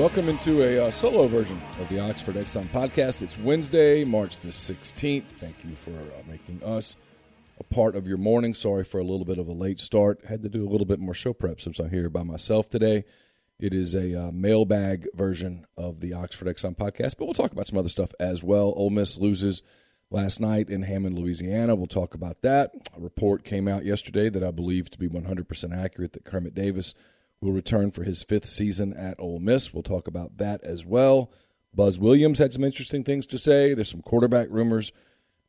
Welcome into a uh, solo version of the Oxford Exxon podcast. It's Wednesday, March the 16th. Thank you for uh, making us a part of your morning. Sorry for a little bit of a late start. Had to do a little bit more show prep since I'm here by myself today. It is a uh, mailbag version of the Oxford Exxon podcast, but we'll talk about some other stuff as well. Ole Miss loses last night in Hammond, Louisiana. We'll talk about that. A report came out yesterday that I believe to be 100% accurate that Kermit Davis will return for his fifth season at Ole Miss. We'll talk about that as well. Buzz Williams had some interesting things to say. There's some quarterback rumors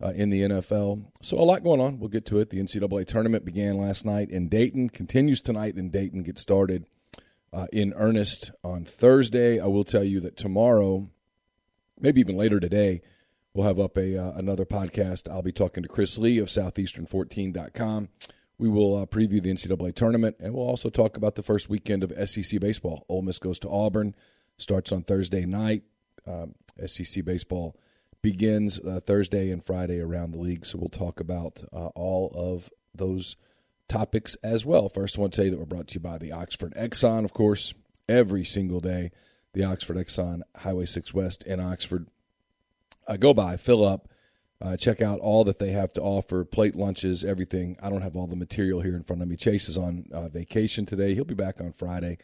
uh, in the NFL. So a lot going on. We'll get to it. The NCAA tournament began last night in Dayton, continues tonight in Dayton, gets started uh, in earnest on Thursday. I will tell you that tomorrow, maybe even later today, we'll have up a uh, another podcast. I'll be talking to Chris Lee of Southeastern14.com. We will uh, preview the NCAA tournament, and we'll also talk about the first weekend of SEC baseball. Ole Miss goes to Auburn, starts on Thursday night. Um, SEC baseball begins uh, Thursday and Friday around the league, so we'll talk about uh, all of those topics as well. First, I want to tell you that we're brought to you by the Oxford Exxon, of course, every single day. The Oxford Exxon, Highway 6 West in Oxford. Uh, go by, fill up, uh, check out all that they have to offer plate lunches, everything. I don't have all the material here in front of me. Chase is on uh, vacation today. He'll be back on Friday,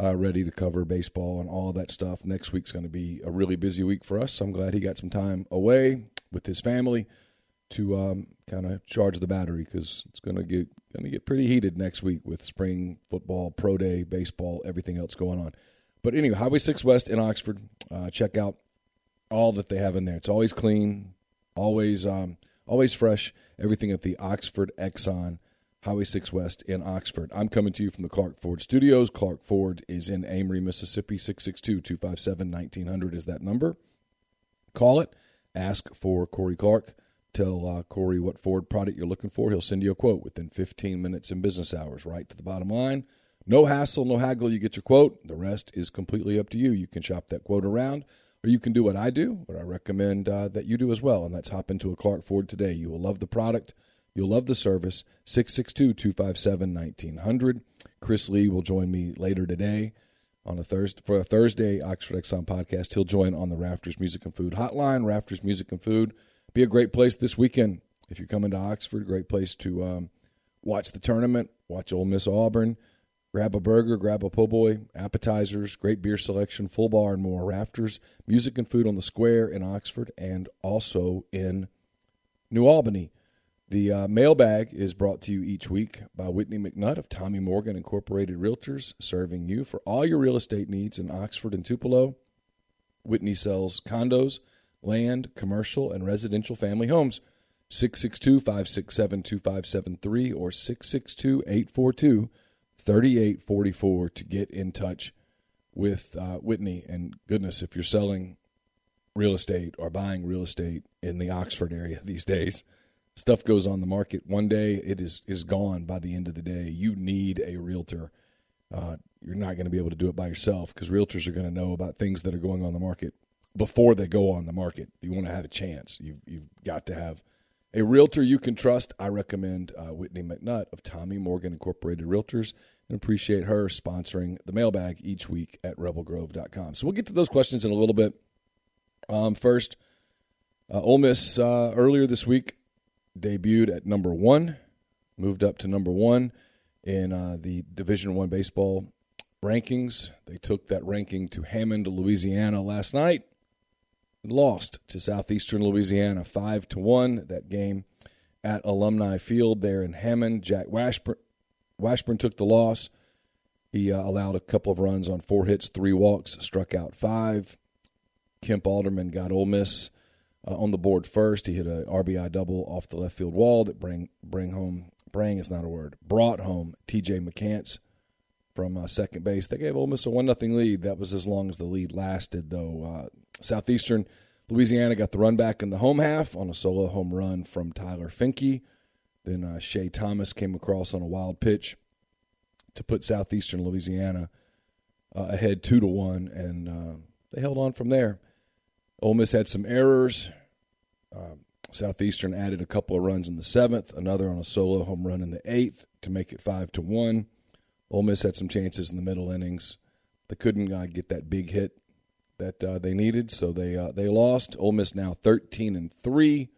uh, ready to cover baseball and all that stuff. Next week's going to be a really busy week for us. So I'm glad he got some time away with his family to um, kind of charge the battery because it's going to get going to get pretty heated next week with spring football, pro day, baseball, everything else going on. But anyway, Highway Six West in Oxford. Uh, check out all that they have in there. It's always clean, always um, always fresh. Everything at the Oxford Exxon, Highway 6 West in Oxford. I'm coming to you from the Clark Ford Studios. Clark Ford is in Amory, Mississippi. 662-257-1900 is that number. Call it. Ask for Corey Clark. Tell uh, Corey what Ford product you're looking for. He'll send you a quote within 15 minutes in business hours, right to the bottom line. No hassle, no haggle. You get your quote. The rest is completely up to you. You can shop that quote around, or you can do what I do, what I recommend uh, that you do as well, and that's hop into a Clark Ford today. You will love the product. You'll love the service. 662 257 1900. Chris Lee will join me later today on a Thursday for a Thursday Oxford Exxon podcast. He'll join on the Rafters Music and Food Hotline. Rafters Music and Food be a great place this weekend if you're coming to Oxford. Great place to um, watch the tournament, watch Ole Miss Auburn, grab a burger, grab a po' boy, appetizers, great beer selection, full bar, and more. Rafters Music and Food on the Square in Oxford and also in New Albany. The uh, mailbag is brought to you each week by Whitney McNutt of Tommy Morgan Incorporated Realtors, serving you for all your real estate needs in Oxford and Tupelo. Whitney sells condos, land, commercial, and residential family homes. 662 567 2573 or 662 842 3844 to get in touch with uh, Whitney. And goodness, if you're selling real estate or buying real estate in the Oxford area these days, stuff goes on the market. One day it is is gone by the end of the day. You need a realtor. Uh, you're not going to be able to do it by yourself because realtors are going to know about things that are going on the market before they go on the market. You want to have a chance. You've, you've got to have a realtor you can trust. I recommend uh, whitney mcnutt of tommy morgan incorporated realtors and appreciate her sponsoring the mailbag each week at rebelgrove.com so we'll get to those questions in a little bit um, first uh, Ole Miss uh, earlier this week debuted at number one, moved up to number one in uh, the Division One baseball rankings. They took that ranking to Hammond, Louisiana last night. lost to Southeastern Louisiana five to one. That game at Alumni Field there in Hammond. Jack Washburn, Washburn took the loss. He uh, allowed a couple of runs on four hits, three walks, struck out five. Kemp Alderman got Ole Miss uh, on the board first. He hit a RBI double off the left field wall that bring bring home bring is not a word brought home T.J. McCants from uh, second base. They gave Ole Miss a one nothing lead. That was as long as the lead lasted, though. Uh, Southeastern Louisiana got the run back in the home half on a solo home run from Tyler Finke. Then uh, Shea Thomas came across on a wild pitch to put Southeastern Louisiana uh, ahead two to one, and uh, they held on from there. Ole Miss had some errors. Uh, Southeastern added a couple of runs in the seventh, another on a solo home run in the eighth to make it five to one. Ole Miss had some chances in the middle innings. They couldn't uh, get that big hit that uh, they needed, so they uh, they lost. Ole Miss now thirteen and three.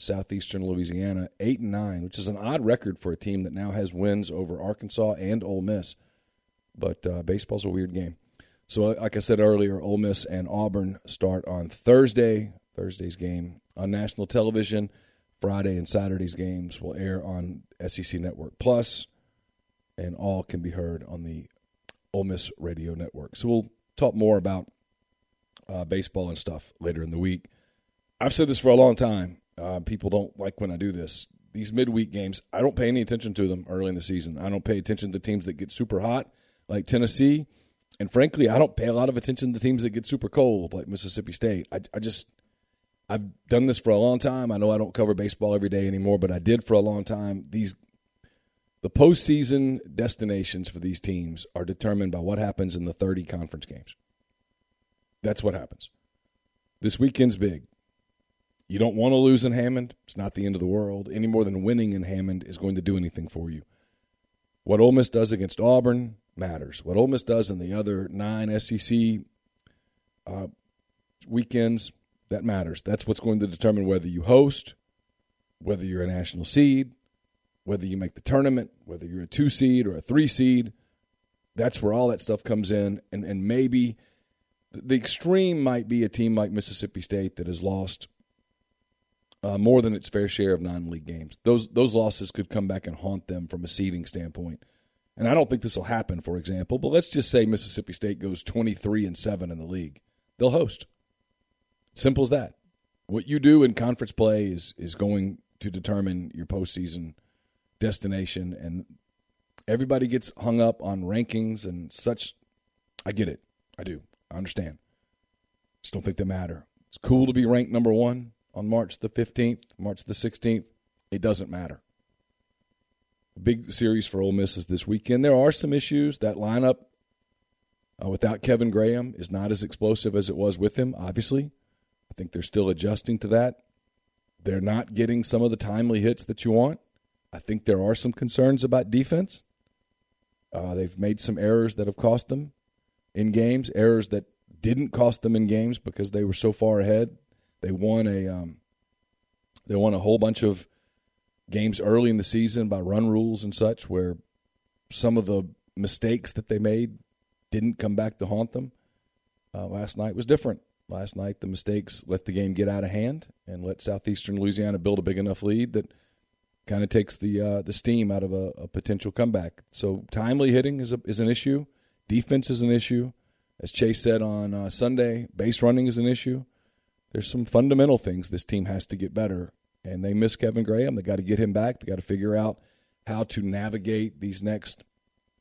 Southeastern Louisiana eight and nine, which is an odd record for a team that now has wins over Arkansas and Ole Miss. But uh, baseball's a weird game. So, like I said earlier, Ole Miss and Auburn start on Thursday. Thursday's game on national television. Friday and Saturday's games will air on SEC Network Plus, and all can be heard on the Ole Miss Radio Network. So we'll talk more about uh, baseball and stuff later in the week. I've said this for a long time. Uh, people don't like when I do this. These midweek games, I don't pay any attention to them early in the season. I don't pay attention to the teams that get super hot, like Tennessee. And frankly, I don't pay a lot of attention to the teams that get super cold, like Mississippi State. I, I just, I've done this for a long time. I know I don't cover baseball every day anymore, but I did for a long time. These, the postseason destinations for these teams are determined by what happens in the 30 conference games. That's what happens. This weekend's big. You don't want to lose in Hammond. It's not the end of the world. Any more than winning in Hammond is going to do anything for you. What Ole Miss does against Auburn matters. What Ole Miss does in the other nine SEC uh, weekends, that matters. That's what's going to determine whether you host, whether you're a national seed, whether you make the tournament, whether you're a two seed or a three seed. That's where all that stuff comes in. And, and maybe the extreme might be a team like Mississippi State that has lost uh, more than its fair share of non-league games. Those those losses could come back and haunt them from a seeding standpoint. And I don't think this will happen, for example. But let's just say Mississippi State goes twenty three and seven in the league. They'll host. Simple as that. What you do in conference play is is going to determine your postseason destination, and everybody gets hung up on rankings and such. I get it. I do. I understand. Just don't think they matter. It's cool to be ranked number one on March the 15th, March the 16th. It doesn't matter. big series for Ole Miss is this weekend. There are some issues. That lineup uh, without Kevin Graham is not as explosive as it was with him, obviously. I think they're still adjusting to that. They're not getting some of the timely hits that you want. I think there are some concerns about defense. Uh, they've made some errors that have cost them in games, errors that didn't cost them in games because they were so far ahead. They won a um, they won a whole bunch of games early in the season by run rules and such, where some of the mistakes that they made didn't come back to haunt them. Uh, last night was different. Last night, the mistakes let the game get out of hand and let Southeastern Louisiana build a big enough lead that kind of takes the uh, the steam out of a, a, potential comeback. So timely hitting is a, is an issue. Defense is an issue. As Chase said on uh, Sunday, base running is an issue. There's some fundamental things this team has to get better, and they miss Kevin Graham. They got to get him back. They got to figure out how to navigate these next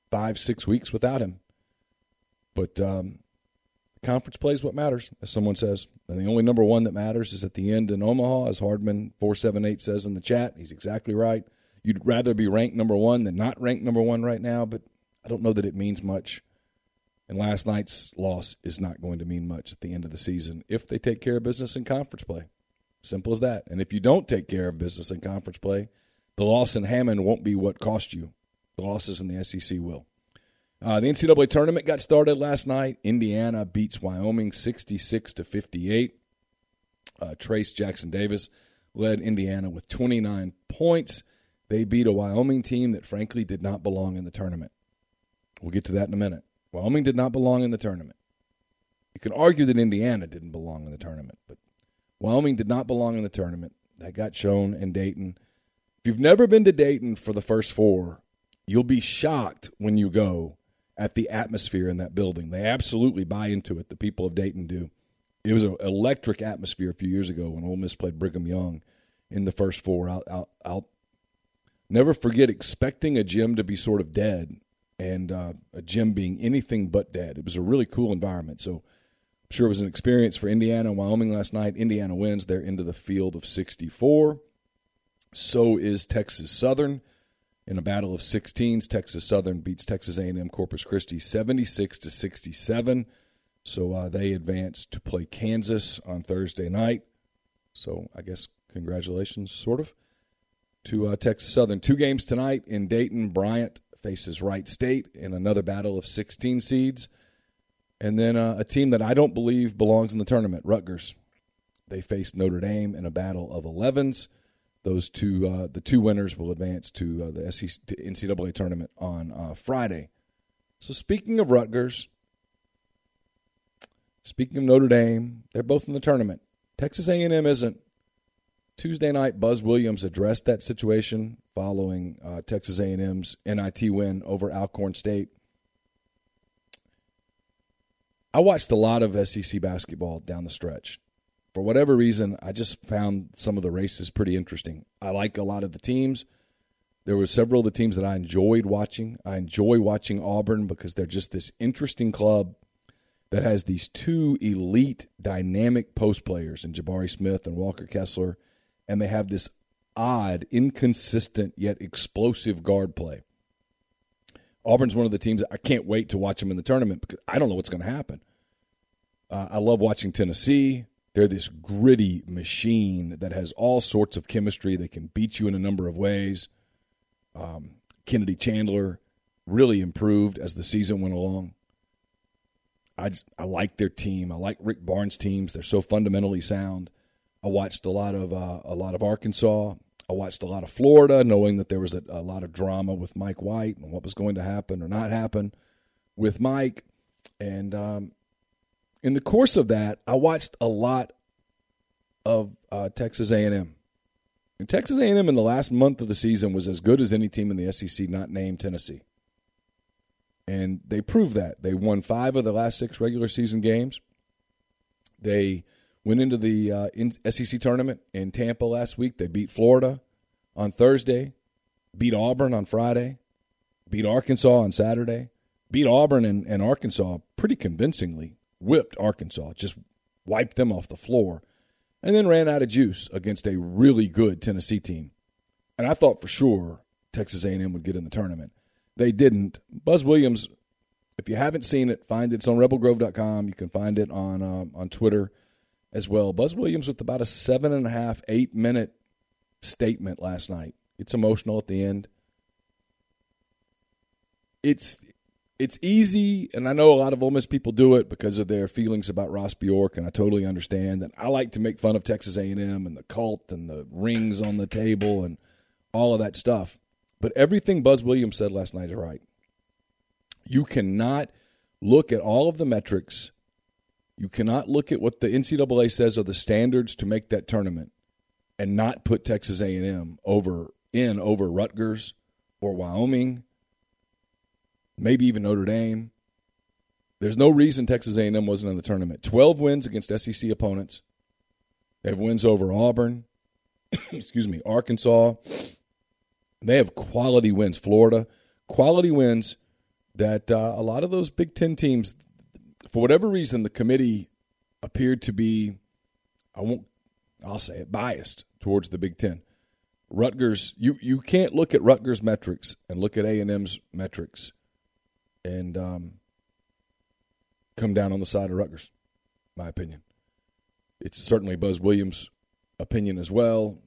five, six weeks without him. But um, conference play is what matters, as someone says. And the only number one that matters is at the end in Omaha, as Hardman four seven eight says in the chat. He's exactly right. You'd rather be ranked number one than not ranked number one right now, but I don't know that it means much and last night's loss is not going to mean much at the end of the season if they take care of business in conference play. Simple as that. And if you don't take care of business in conference play, the loss in Hammond won't be what cost you. The losses in the SEC will. Uh, the NCAA tournament got started last night. Indiana beats Wyoming 66 to 58. Uh, Trayce Jackson Davis led Indiana with 29 points. They beat a Wyoming team that frankly did not belong in the tournament. We'll get to that in a minute. Wyoming did not belong in the tournament. You can argue that Indiana didn't belong in the tournament, but Wyoming did not belong in the tournament. That got shown in Dayton. If you've never been to Dayton for the first four, you'll be shocked when you go at the atmosphere in that building. They absolutely buy into it. The people of Dayton do. It was an electric atmosphere a few years ago when Ole Miss played Brigham Young in the first four. I'll, I'll, I'll never forget expecting a gym to be sort of dead and uh, a gym being anything but dead. It was a really cool environment. So I'm sure it was an experience for Indiana and Wyoming last night. Indiana wins. They're into the field of 64. So is Texas Southern. In a battle of 16s, Texas Southern beats Texas A&M Corpus Christi 76 to 67. So uh, they advance to play Kansas on Thursday night. So I guess congratulations, sort of, to uh, Texas Southern. Two games tonight in Dayton. Bryant faces Wright State in another battle of 16 seeds. And then uh, a team that I don't believe belongs in the tournament, Rutgers. They face Notre Dame in a battle of 11s. Those two, uh, the two winners will advance to uh, the SEC, to NCAA tournament on uh, Friday. So speaking of Rutgers, speaking of Notre Dame, they're both in the tournament. Texas A&M isn't. Tuesday night, Buzz Williams addressed that situation following uh, Texas A&M's NIT win over Alcorn State. I watched a lot of SEC basketball down the stretch. For whatever reason, I just found some of the races pretty interesting. I like a lot of the teams. There were several of the teams that I enjoyed watching. I enjoy watching Auburn because they're just this interesting club that has these two elite, dynamic post players in Jabari Smith and Walker Kessler, and they have this odd, inconsistent yet explosive guard play. Auburn's one of the teams I can't wait to watch them in the tournament because I don't know what's going to happen. Uh, I love watching Tennessee. They're this gritty machine that has all sorts of chemistry. They can beat you in a number of ways. Um, Kennedy Chandler really improved as the season went along. I, I like their team. I like Rick Barnes' teams. They're so fundamentally sound. I watched a lot of uh, a lot of Arkansas. I watched a lot of Florida, knowing that there was a, a lot of drama with Mike White and what was going to happen or not happen with Mike. And um, in the course of that, I watched a lot of uh, Texas A&M. And Texas A&M in the last month of the season was as good as any team in the SEC, not named Tennessee. And they proved that. They won five of the last six regular season games. They went into the uh, SEC tournament in Tampa last week. They beat Florida on Thursday, beat Auburn on Friday, beat Arkansas on Saturday, beat Auburn and, and Arkansas pretty convincingly, whipped Arkansas, just wiped them off the floor, and then ran out of juice against a really good Tennessee team. And I thought for sure Texas A&M would get in the tournament. They didn't. Buzz Williams, if you haven't seen it, find it. It's on rebelgrove.com. You can find it on um, on Twitter as well. Buzz Williams with about a seven and a half, eight minute statement last night. It's emotional at the end. It's it's easy, and I know a lot of Ole Miss people do it because of their feelings about Ross Bjork, and I totally understand that. I like to make fun of Texas A&M and the cult and the rings on the table and all of that stuff. But everything Buzz Williams said last night is right. You cannot look at all of the metrics. You cannot look at what the NCAA says are the standards to make that tournament and not put Texas A&M over in over Rutgers or Wyoming, maybe even Notre Dame. There's no reason Texas A&M wasn't in the tournament. 12 wins against SEC opponents. They have wins over Auburn, excuse me, Arkansas, they have quality wins. Florida, quality wins that uh, a lot of those Big Ten teams, for whatever reason, the committee appeared to be, I won't, I'll say it, biased towards the Big Ten. Rutgers, you, you can't look at Rutgers metrics and look at A&M's metrics and um, come down on the side of Rutgers, my opinion. It's certainly Buzz Williams' opinion as well.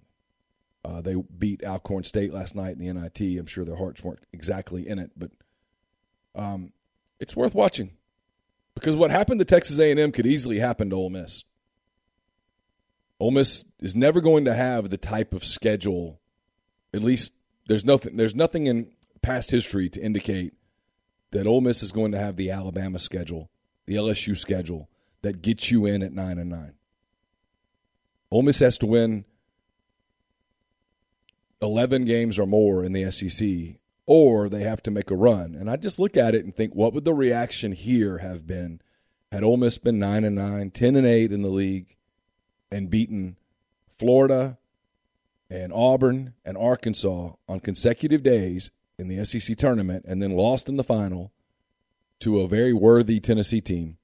Uh, they beat Alcorn State last night in the NIT. I'm sure their hearts weren't exactly in it, but um, it's worth watching because what happened to Texas A&M could easily happen to Ole Miss. Ole Miss is never going to have the type of schedule. At least there's nothing. There's nothing in past history to indicate that Ole Miss is going to have the Alabama schedule, the LSU schedule, that gets you in at nine and nine. Ole Miss has to win eleven games or more in the SEC, or they have to make a run. And I just look at it and think, what would the reaction here have been had Ole Miss been nine and nine, 10 and eight in the league, and beaten Florida and Auburn and Arkansas on consecutive days in the SEC tournament, and then lost in the final to a very worthy Tennessee team,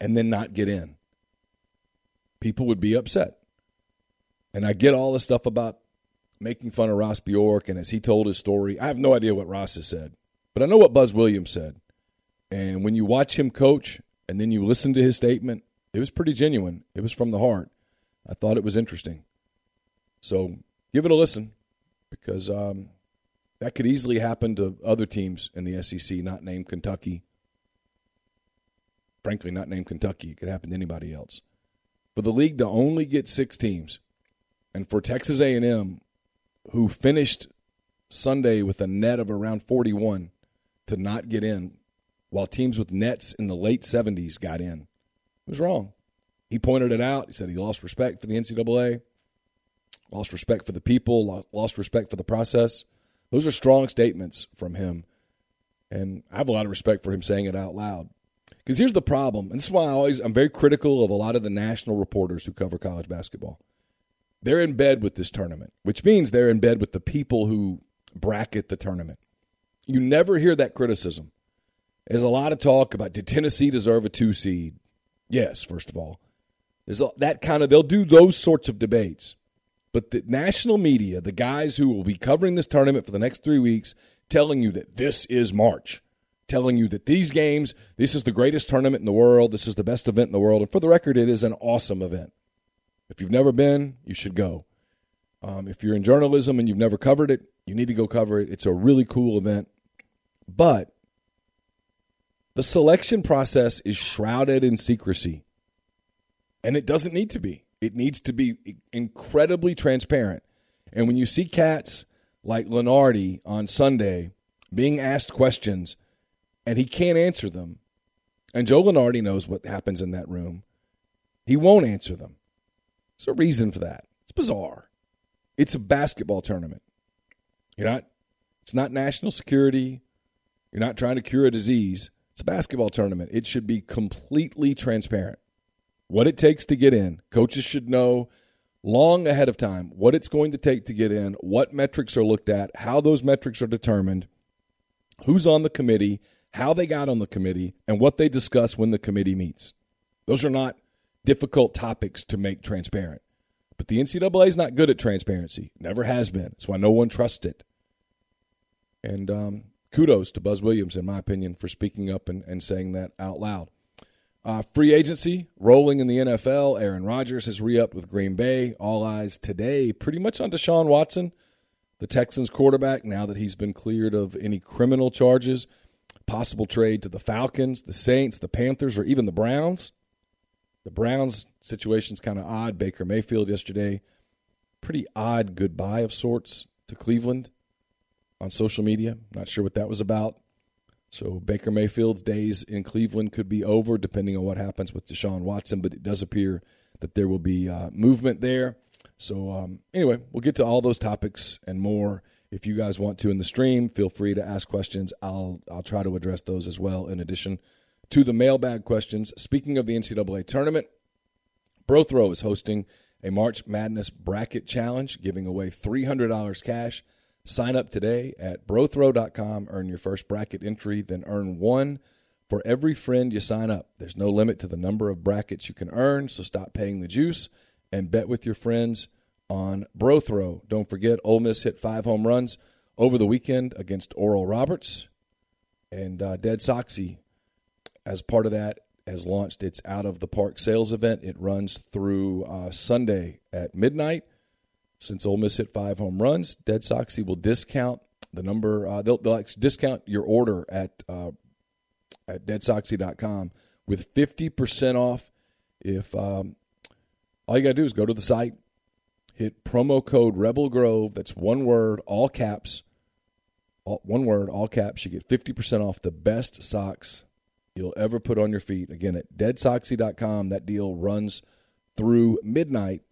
and then not get in? People would be upset. And I get all the stuff about making fun of Ross Bjork, and as he told his story, I have no idea what Ross has said, but I know what Buzz Williams said. And when you watch him coach and then you listen to his statement, it was pretty genuine. It was from the heart. I thought it was interesting. So give it a listen because um, that could easily happen to other teams in the SEC, not named Kentucky. Frankly, not named Kentucky. It could happen to anybody else. For the league to only get six teams, and for Texas A&M, who finished Sunday with a net of around 41, to not get in, while teams with nets in the late 70s got in, it was wrong. He pointed it out. He said he lost respect for the NCAA, lost respect for the people, lost respect for the process. Those are strong statements from him. And I have a lot of respect for him saying it out loud. Because here's the problem, and this is why I always I'm very critical of a lot of the national reporters who cover college basketball. They're in bed with this tournament, which means they're in bed with the people who bracket the tournament. You never hear that criticism. There's a lot of talk about did Tennessee deserve a two seed? Yes, first of all. There's that kind of they'll do those sorts of debates. But the national media, the guys who will be covering this tournament for the next three weeks, telling you that this is March, telling you that these games, this is the greatest tournament in the world, this is the best event in the world. And for the record, it is an awesome event. If you've never been, you should go. Um, if you're in journalism and you've never covered it, you need to go cover it. It's a really cool event. But the selection process is shrouded in secrecy. And it doesn't need to be. It needs to be incredibly transparent. And when you see cats like Lunardi on Sunday being asked questions and he can't answer them, and Joe Lunardi knows what happens in that room, he won't answer them. There's a reason for that. It's bizarre. It's a basketball tournament. You're not. It's not national security. You're not trying to cure a disease. It's a basketball tournament. It should be completely transparent what it takes to get in. Coaches should know long ahead of time what it's going to take to get in, what metrics are looked at, how those metrics are determined, who's on the committee, how they got on the committee, and what they discuss when the committee meets. Those are not difficult topics to make transparent. But the NCAA is not good at transparency. Never has been. That's why no one trusts it. And um, kudos to Buzz Williams, in my opinion, for speaking up and, and saying that out loud. Uh, free agency rolling in the NFL. Aaron Rodgers has re upped with Green Bay. All eyes today pretty much on Deshaun Watson, the Texans quarterback, now that he's been cleared of any criminal charges. Possible trade to the Falcons, the Saints, the Panthers, or even the Browns. The Browns situation's kind of odd. Baker Mayfield yesterday, pretty odd goodbye of sorts to Cleveland on social media. Not sure what that was about. So Baker Mayfield's days in Cleveland could be over depending on what happens with Deshaun Watson, but it does appear that there will be uh, movement there. So um, anyway, we'll get to all those topics and more. If you guys want to in the stream, feel free to ask questions. I'll I'll try to address those as well. In addition to the mailbag questions. Speaking of the NCAA tournament, Brothrow is hosting a March Madness bracket challenge, giving away $300 cash Sign up today at brothrow.com, earn your first bracket entry, then earn one for every friend you sign up. There's no limit to the number of brackets you can earn, so stop paying the juice and bet with your friends on Brothrow. Don't forget, Ole Miss hit five home runs over the weekend against Oral Roberts, and uh, Dead Soxy, as part of that, has launched its Out of the Park sales event. It runs through uh, Sunday at midnight. Since Ole Miss hit five home runs, Dead Soxy will discount the number. Uh, they'll, they'll discount your order at uh, at deadsoxy.com with fifty percent off. If um, all you got to do is go to the site, hit promo code Rebel Grove. That's one word, all caps. All, one word, all caps. You get fifty percent off the best socks you'll ever put on your feet. Again, at deadsoxy.com, that deal runs through midnight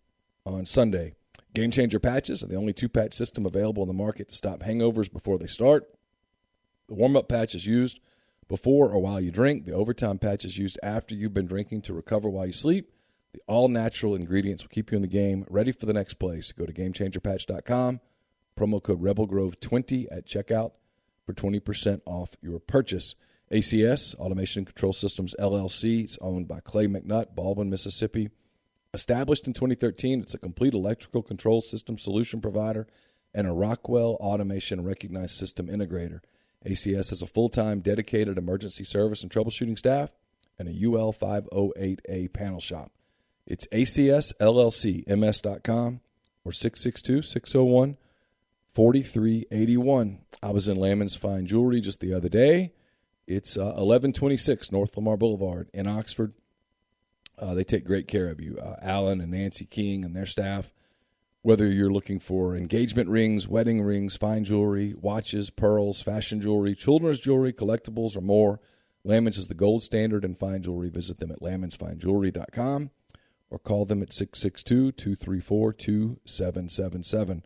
on Sunday. Game changer patches are the only two patch system available in the market to stop hangovers before they start. The warm up patch is used before or while you drink. The overtime patch is used after you've been drinking to recover while you sleep. The all natural ingredients will keep you in the game, ready for the next place. Go to gamechangerpatch.com, promo code RebelGrove20 at checkout for 20% off your purchase. ACS, Automation Control Systems LLC, it's owned by Clay McNutt, Baldwin, Mississippi. Established in 2013, it's a complete electrical control system solution provider and a Rockwell Automation recognized system integrator. ACS has a full time dedicated emergency service and troubleshooting staff and a UL 508A panel shop. It's ACSLLCMS.com or 662 601 4381. I was in Lammons Fine Jewelry just the other day. It's uh, 1126 North Lamar Boulevard in Oxford. Uh, they take great care of you. Uh, Alan and Nancy King and their staff. Whether you're looking for engagement rings, wedding rings, fine jewelry, watches, pearls, fashion jewelry, children's jewelry, collectibles, or more, Lamons is the gold standard in fine jewelry. Visit them at lamonsfinejewelry.com or call them at 662 234 2777.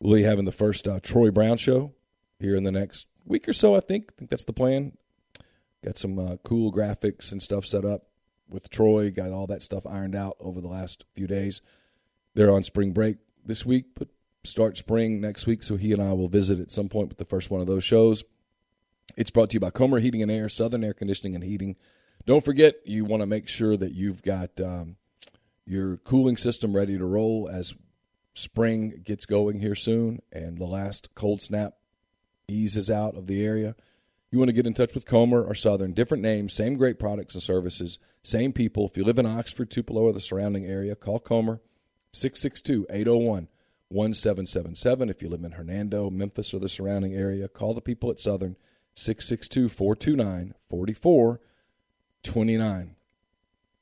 We'll be having the first uh, Troy Brown show here in the next week or so, I think. I think that's the plan. Got some uh, cool graphics and stuff set up with Troy. Got all that stuff ironed out over the last few days. They're on spring break this week, but start spring next week, so he and I will visit at some point with the first one of those shows. It's brought to you by Comer Heating and Air, Southern Air Conditioning and Heating. Don't forget, you want to make sure that you've got um, your cooling system ready to roll as spring gets going here soon and the last cold snap eases out of the area. You want to get in touch with Comer or Southern, different names, same great products and services, same people. If you live in Oxford, Tupelo, or the surrounding area, call Comer 662 801 1777. If you live in Hernando, Memphis, or the surrounding area, call the people at Southern 662 429 4429.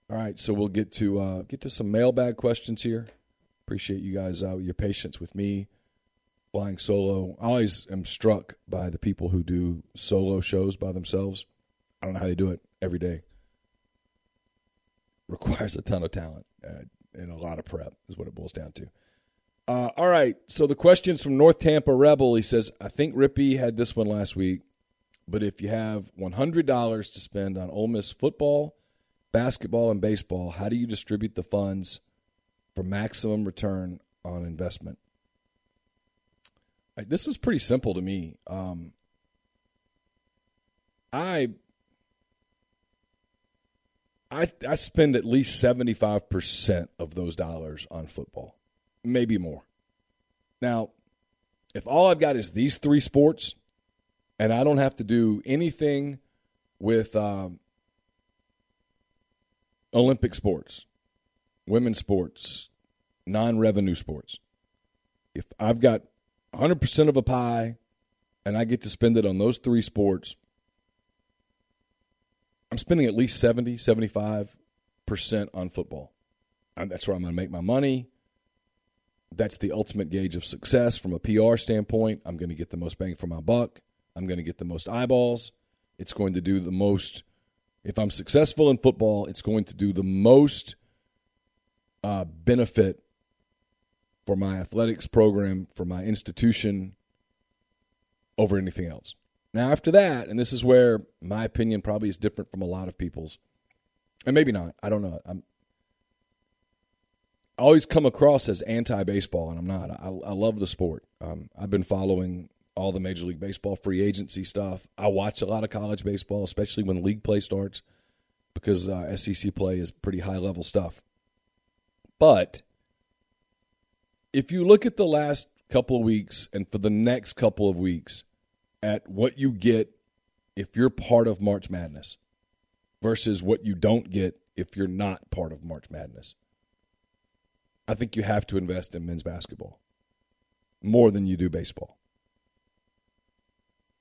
All right, so we'll get to uh, get to some mailbag questions here. Appreciate you guys uh, your patience with me flying solo. I always am struck by the people who do solo shows by themselves. I don't know how they do it every day. Requires a ton of talent uh, and a lot of prep, is what it boils down to. Uh, all right, so the questions from North Tampa Rebel. He says, I think Rippy had this one last week, but if you have $100 to spend on Ole Miss football, basketball, and baseball, how do you distribute the funds for maximum return on investment? This was pretty simple to me. Um, I I I spend at least seventy five percent of those dollars on football, maybe more. Now, if all I've got is these three sports, and I don't have to do anything with um, Olympic sports, women's sports, non revenue sports, if I've got 100% of a pie and I get to spend it on those three sports, I'm spending at least 70, 75% on football. And that's where I'm going to make my money. That's the ultimate gauge of success from a PR standpoint. I'm going to get the most bang for my buck. I'm going to get the most eyeballs. It's going to do the most. If I'm successful in football, it's going to do the most uh, benefit for my athletics program, for my institution, over anything else. Now, after that, and this is where my opinion probably is different from a lot of people's, and maybe not. I don't know. I'm I always come across as anti-baseball, and I'm not. I, I love the sport. Um, I've been following all the Major League Baseball free agency stuff. I watch a lot of college baseball, especially when league play starts, because uh, SEC play is pretty high level stuff. But if you look at the last couple of weeks and for the next couple of weeks at what you get if you're part of March Madness versus what you don't get if you're not part of March Madness, I think you have to invest in men's basketball more than you do baseball.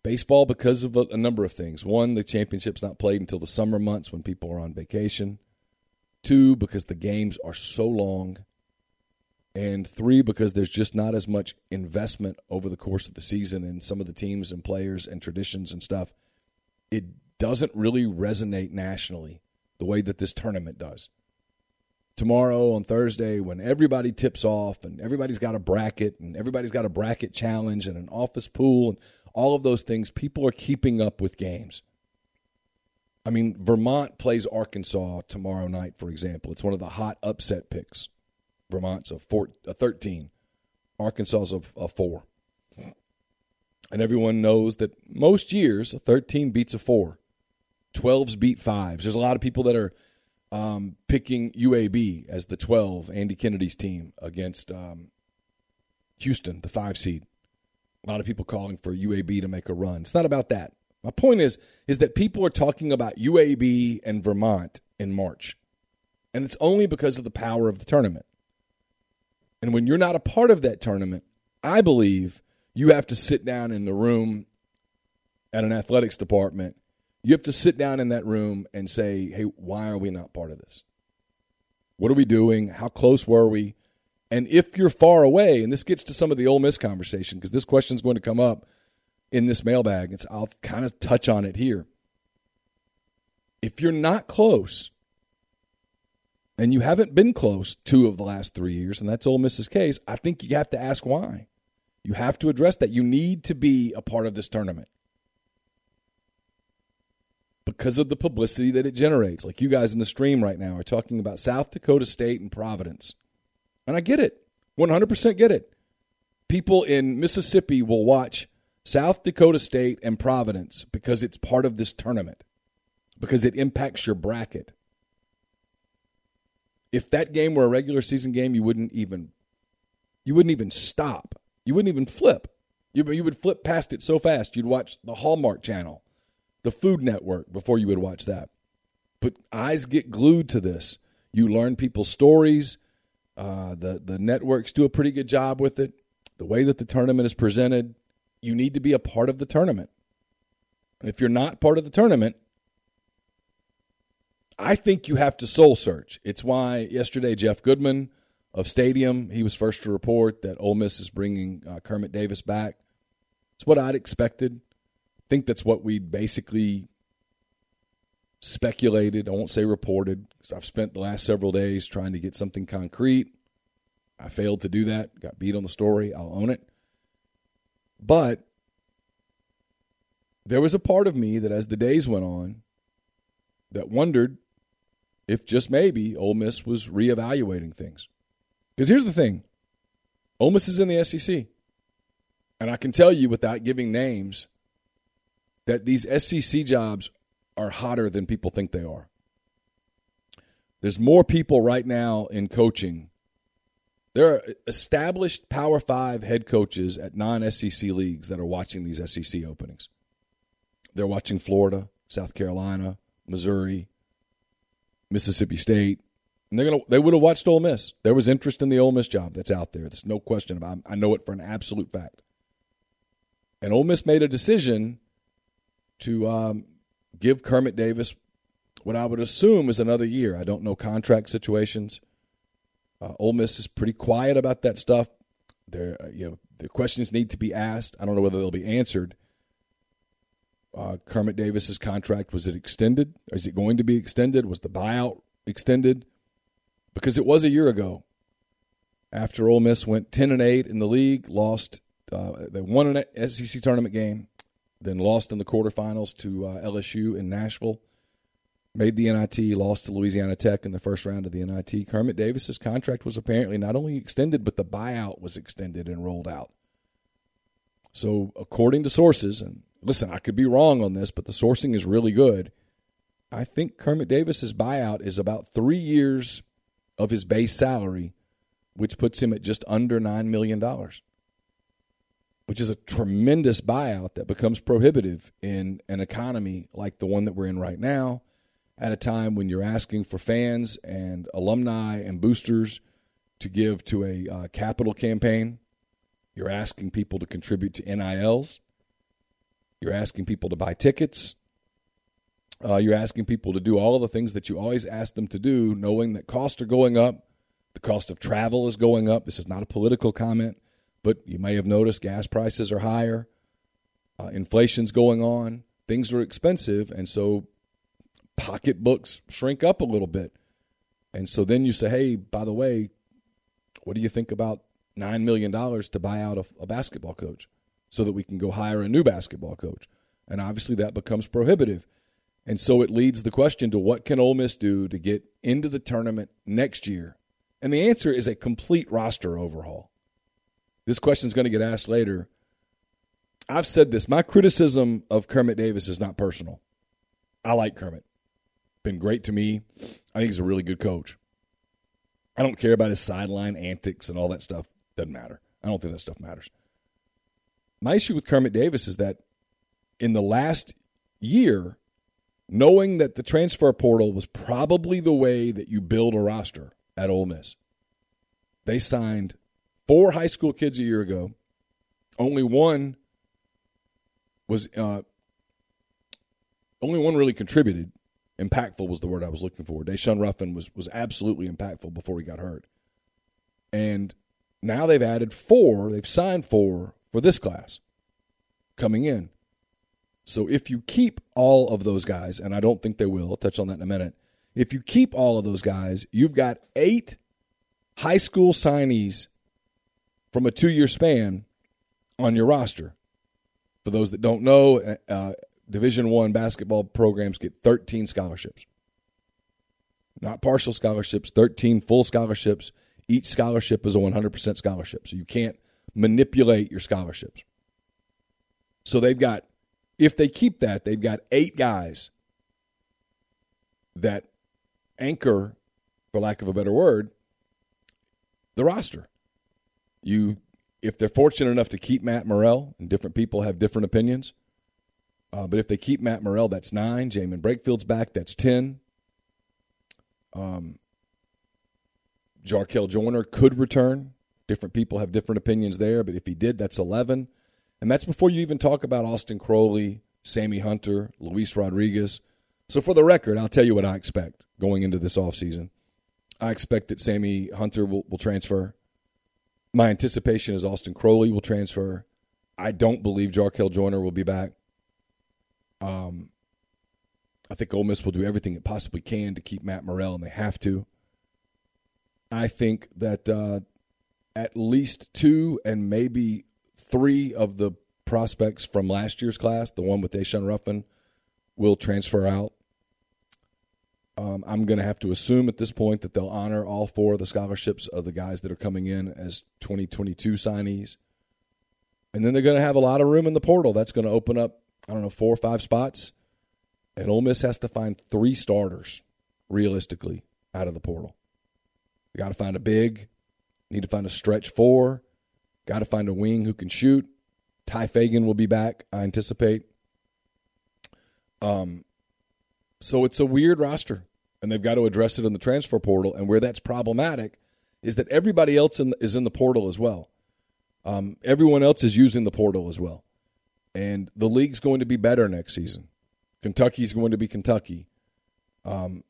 Baseball, because of a, number of things. One, the championship's not played until the summer months when people are on vacation. Two, because the games are so long and three because there's just not as much investment over the course of the season in some of the teams and players and traditions and stuff. It doesn't really resonate nationally the way that this tournament does. Tomorrow on Thursday, when everybody tips off and everybody's got a bracket and everybody's got a bracket challenge and an office pool and all of those things, people are keeping up with games. I mean, Vermont plays Arkansas tomorrow night, for example. It's one of the hot upset picks. Vermont's a, four, a 13, Arkansas's a, a 4. And everyone knows that most years, a 13 beats a 4. 12s beat 5s. There's a lot of people that are um, picking UAB as the 12, Andy Kennedy's team, against um, Houston, the 5 seed. A lot of people calling for UAB to make a run. It's not about that. My point is is that people are talking about UAB and Vermont in March. And it's only because of the power of the tournament. And when you're not a part of that tournament, I believe you have to sit down in the room at an athletics department. You have to sit down in that room and say, hey, why are we not part of this? What are we doing? How close were we? And if you're far away, and this gets to some of the Ole Miss conversation, because this question is going to come up in this mailbag. It's, I'll kind of touch on it here. If you're not close, and you haven't been close two of the last three years, and that's Ole Miss's case, I think you have to ask why. You have to address that. You need to be a part of this tournament because of the publicity that it generates. Like you guys in the stream right now are talking about South Dakota State and Providence. And I get it. 100% get it. People in Mississippi will watch South Dakota State and Providence because it's part of this tournament, because it impacts your bracket. If that game were a regular season game, you wouldn't even you wouldn't even stop. You wouldn't even flip. You, you would flip past it so fast. You'd watch the Hallmark channel, the Food Network before you would watch that. But eyes get glued to this. You learn people's stories. Uh, the the networks do a pretty good job with it. The way that the tournament is presented, you need to be a part of the tournament. If you're not part of the tournament, I think you have to soul search. It's why yesterday Jeff Goodman of Stadium, he was first to report that Ole Miss is bringing uh, Kermit Davis back. It's what I'd expected. I think that's what we basically speculated. I won't say reported because I've spent the last several days trying to get something concrete. I failed to do that. Got beat on the story. I'll own it. But there was a part of me that, as the days went on, that wondered if just maybe Ole Miss was reevaluating things. Because here's the thing Ole Miss is in the SEC. And I can tell you without giving names that these SEC jobs are hotter than people think they are. There's more people right now in coaching there are established Power Five head coaches at non SEC leagues that are watching these SEC openings. They're watching Florida, South Carolina, Missouri, Mississippi State. And they're gonna they would have watched Ole Miss. There was interest in the Ole Miss job that's out there. There's no question about it. I know it for an absolute fact. And Ole Miss made a decision to um, give Kermit Davis what I would assume is another year. I don't know contract situations. Uh, Ole Miss is pretty quiet about that stuff. There, uh, you know, the questions need to be asked. I don't know whether they'll be answered. Uh, Kermit Davis's contract was it extended? Is it going to be extended? Was the buyout extended? Because it was a year ago. After Ole Miss went ten and eight in the league, lost. Uh, they won an SEC tournament game, then lost in the quarterfinals to uh, LSU in Nashville made the NIT, lost to Louisiana Tech in the first round of the NIT. Kermit Davis's contract was apparently not only extended, but the buyout was extended and rolled out. So, according to sources, and listen, I could be wrong on this, but the sourcing is really good. I think Kermit Davis's buyout is about three years of his base salary, which puts him at just under $9 million, which is a tremendous buyout that becomes prohibitive in an economy like the one that we're in right now at a time when you're asking for fans and alumni and boosters to give to a uh, capital campaign. You're asking people to contribute to NILs. You're asking people to buy tickets. Uh, you're asking people to do all of the things that you always ask them to do, knowing that costs are going up. The cost of travel is going up. This is not a political comment, but you may have noticed gas prices are higher. Uh, inflation's going on. things are expensive, and so pocketbooks shrink up a little bit. And so then you say, hey, by the way, what do you think about $9 million to buy out a, a basketball coach so that we can go hire a new basketball coach? And obviously that becomes prohibitive. And so it leads the question to what can Ole Miss do to get into the tournament next year? And the answer is a complete roster overhaul. This question is going to get asked later. I've said this. My criticism of Kermit Davis is not personal. I like Kermit. Been great to me. I think he's a really good coach. I don't care about his sideline antics and all that stuff. Doesn't matter. I don't think that stuff matters. My issue with Kermit Davis is that in the last year, knowing that the transfer portal was probably the way that you build a roster at Ole Miss, they signed four high school kids a year ago. Only one was uh, only one really contributed. Impactful was the word I was looking for. Daeshun Ruffin was was absolutely impactful before he got hurt, and now they've added four. They've signed four for this class coming in. So if you keep all of those guys, and I don't think they will, I'll touch on that in a minute. If you keep all of those guys, you've got eight high school signees from a two year span on your roster. For those that don't know, uh, uh Division One basketball programs get 13 scholarships, not partial scholarships, 13 full scholarships. Each scholarship is a 100% scholarship, so you can't manipulate your scholarships. So they've got, if they keep that, they've got eight guys that anchor, for lack of a better word, the roster. You, if they're fortunate enough to keep Matt Murrell, and different people have different opinions, uh, but if they keep Matt Murrell, that's nine. Jaemyn Brakefield's back, that's ten. Um, Jarkel Joiner could return. Different people have different opinions there, but if he did, that's eleven, and that's before you even talk about Austin Crowley, Sammy Hunter, Luis Rodriguez. So for the record, I'll tell you what I expect going into this offseason. I expect that Sammy Hunter will, will transfer. My anticipation is Austin Crowley will transfer. I don't believe Jarkel Joiner will be back. Um, I think Ole Miss will do everything it possibly can to keep Matt Murrell, and they have to. I think that uh, at least two and maybe three of the prospects from last year's class, the one with Daeshun Ruffin, will transfer out. Um, I'm going to have to assume at this point that they'll honor all four of the scholarships of the guys that are coming in as 2022 signees. And then they're going to have a lot of room in the portal. That's going to open up, I don't know, four or five spots. And Ole Miss has to find three starters, realistically, out of the portal. You got to find a big, need to find a stretch four, got to find a wing who can shoot. Tye Fagan will be back, I anticipate. Um, so it's a weird roster, and they've got to address it in the transfer portal. And where that's problematic is that everybody else in, is in the portal as well. Um, everyone else is using the portal as well. And the league's going to be better next season. Kentucky's going to be Kentucky. Um,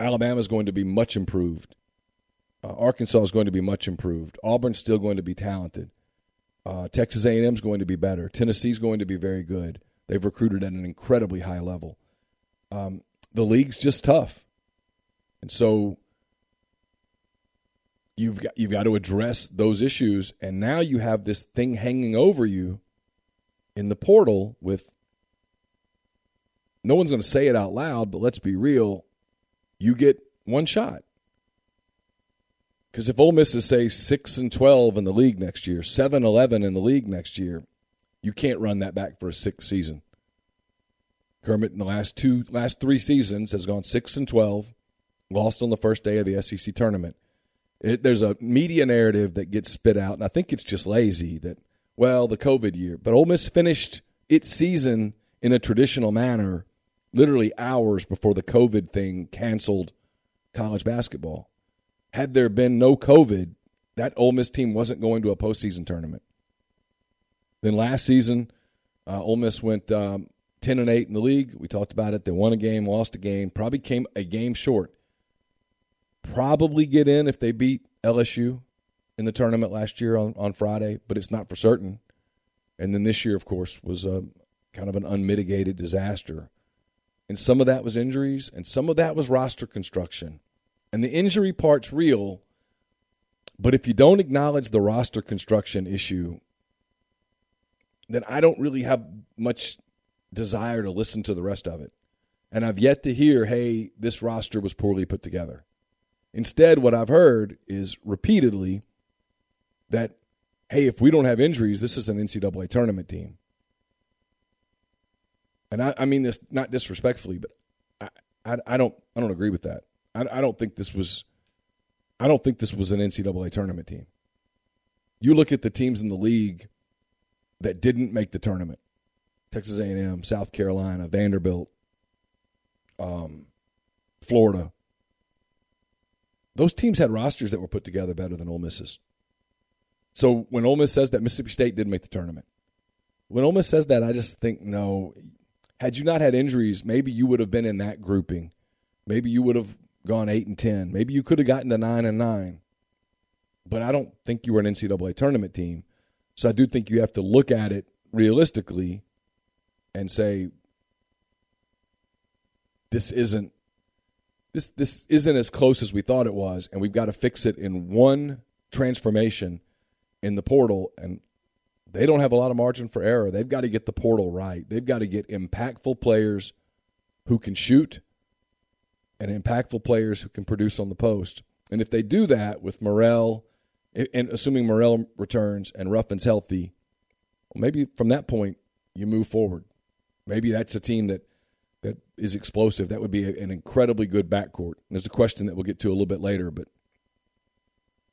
Alabama's going to be much improved. Uh, Arkansas is going to be much improved. Auburn's still going to be talented. Uh, Texas A&M is going to be better. Tennessee's going to be very good. They've recruited at an incredibly high level. Um, the league's just tough, and so you've got you've got to address those issues. And now you have this thing hanging over you in the portal with no one's going to say it out loud, but let's be real, you get one shot. Because if Ole Miss is say six and twelve in the league next year, 7-11 in the league next year, you can't run that back for a sixth season. Kermit in the last two last three seasons has gone six and twelve, lost on the first day of the SEC tournament. It, there's a media narrative that gets spit out, and I think it's just lazy that well the COVID year, but Ole Miss finished its season in a traditional manner, literally hours before the COVID thing canceled college basketball. Had there been no COVID, that Ole Miss team wasn't going to a postseason tournament. Then last season, uh, Ole Miss went um, 10 and 8 in the league. We talked about it. They won a game, lost a game, probably came a game short. Probably get in if they beat LSU in the tournament last year on, on Friday, but it's not for certain. And then this year, of course, was a, kind of an unmitigated disaster. And some of that was injuries, and some of that was roster construction. And the injury part's real, but if you don't acknowledge the roster construction issue, then I don't really have much desire to listen to the rest of it. And I've yet to hear, hey, this roster was poorly put together. Instead, what I've heard is repeatedly that, hey, if we don't have injuries, this is an NCAA tournament team. And I, I mean this not disrespectfully, but I, I, I, don't I don't agree with that. I, I don't think this was I don't think this was an NCAA tournament team. You look at the teams in the league that didn't make the tournament: Texas A&M, South Carolina, Vanderbilt, um, Florida. Those teams had rosters that were put together better than Ole Miss's. So when Ole Miss says that Mississippi State didn't make the tournament, when Ole Miss says that, I just think no. Had you not had injuries, maybe you would have been in that grouping. Maybe you would have gone eight and ten. Maybe you could have gotten to nine and nine. But I don't think you were an NCAA tournament team. So I do think you have to look at it realistically and say this isn't this this isn't as close as we thought it was, and we've got to fix it in one transformation in the portal. And they don't have a lot of margin for error. They've got to get the portal right. They've got to get impactful players who can shoot and impactful players who can produce on the post. And if they do that with Murrell, and assuming Murrell returns and Ruffin's healthy, well, maybe from that point you move forward. Maybe that's a team that that is explosive. That would be an incredibly good backcourt. And There's a question that we'll get to a little bit later, but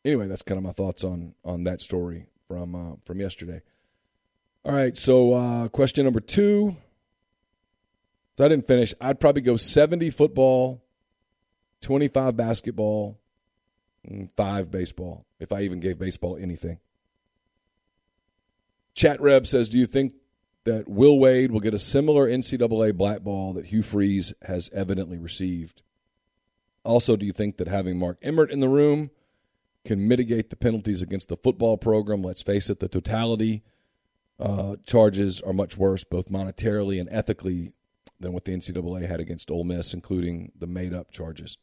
anyway, that's kind of my thoughts on on that story from uh, from yesterday. All right, so uh, question number two. So I didn't finish. I'd probably go 70 football, 25 basketball, five baseball, if I even gave baseball anything. Chat Reb says, Do you think that Will Wade will get a similar NCAA black ball that Hugh Freeze has evidently received? Also, do you think that having Mark Emmert in the room can mitigate the penalties against the football program? Let's face it, the totality uh, charges are much worse, both monetarily and ethically, than what the NCAA had against Ole Miss, including the made up charges.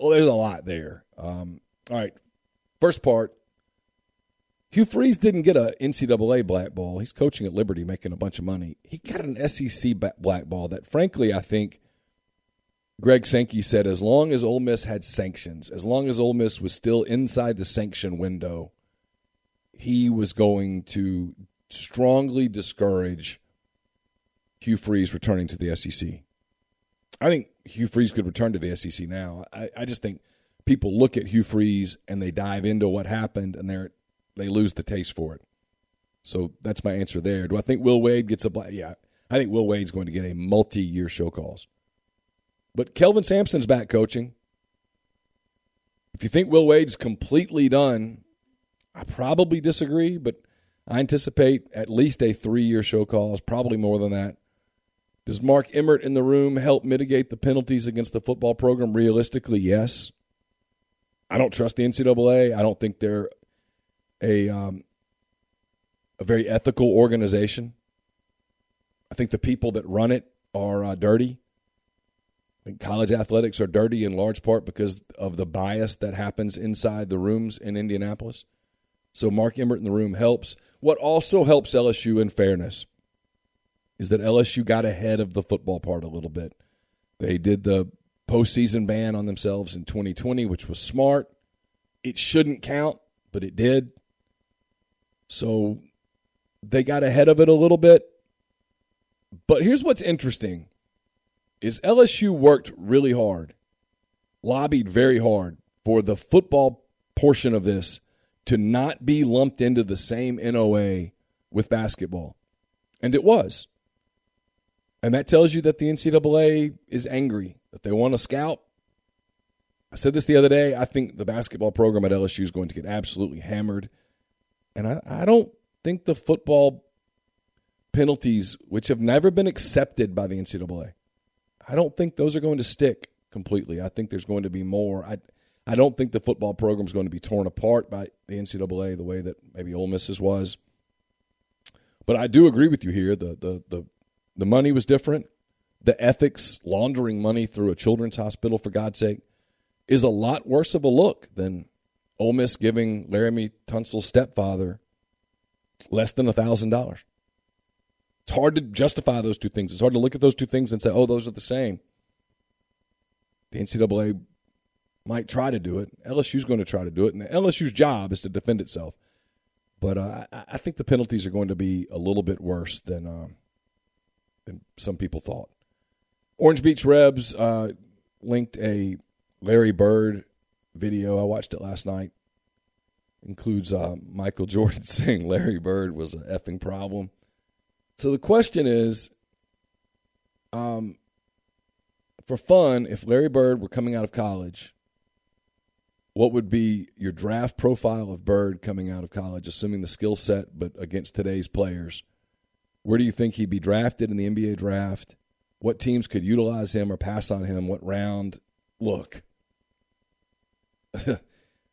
Well, there's a lot there. Um, all right. First part Hugh Freeze didn't get a NCAA black ball. He's coaching at Liberty, making a bunch of money. He got an SEC black ball that, frankly, I think Greg Sankey said as long as Ole Miss had sanctions, as long as Ole Miss was still inside the sanction window, he was going to strongly discourage Hugh Freeze returning to the SEC. I think Hugh Freeze could return to the SEC now. I, I just think people look at Hugh Freeze and they dive into what happened and they're they lose the taste for it. So that's my answer there. Do I think Will Wade gets a black? Yeah, I think Will Wade's going to get a multi-year show cause. But Kelvin Sampson's back coaching. If you think Will Wade's completely done, I probably disagree, but I anticipate at least a three-year show cause, probably more than that. Does Mark Emmert in the room help mitigate the penalties against the football program? Realistically, yes. I don't trust the NCAA. I don't think they're a um, a very ethical organization. I think the people that run it are uh, dirty. I think college athletics are dirty in large part because of the bias that happens inside the rooms in Indianapolis. So Mark Emmert in the room helps. What also helps LSU in fairness is that LSU got ahead of the football part a little bit. They did the postseason ban on themselves in 2020, which was smart. It shouldn't count, but it did. So they got ahead of it a little bit. But here's what's interesting is LSU worked really hard, lobbied very hard for the football portion of this to not be lumped into the same NOA with basketball. And it was. And that tells you that the NCAA is angry, that they want to scout. I said this the other day. I think the basketball program at LSU is going to get absolutely hammered. And I, I don't think the football penalties, which have never been accepted by the NCAA, I don't think those are going to stick completely. I think there's going to be more. I I don't think the football program is going to be torn apart by the NCAA the way that maybe Ole Miss's was. But I do agree with you here. The the the The money was different. The ethics, laundering money through a children's hospital, for God's sake, is a lot worse of a look than Ole Miss giving Laremy Tunsil's stepfather less than a $1,000. It's hard to justify those two things. It's hard to look at those two things and say, oh, those are the same. The NCAA might try to do it. LSU's going to try to do it, and LSU's job is to defend itself. But uh, I think the penalties are going to be a little bit worse than um, than some people thought. Orange Beach Rebs uh, linked a Larry Bird video. I watched it last night. Includes uh, Michael Jordan saying Larry Bird was an effing problem. So the question is, um, for fun, if Larry Bird were coming out of college, what would be your draft profile of Bird coming out of college, assuming the skill set, but against today's players? Where do you think he'd be drafted in the NBA draft? What teams could utilize him or pass on him? What round? Look,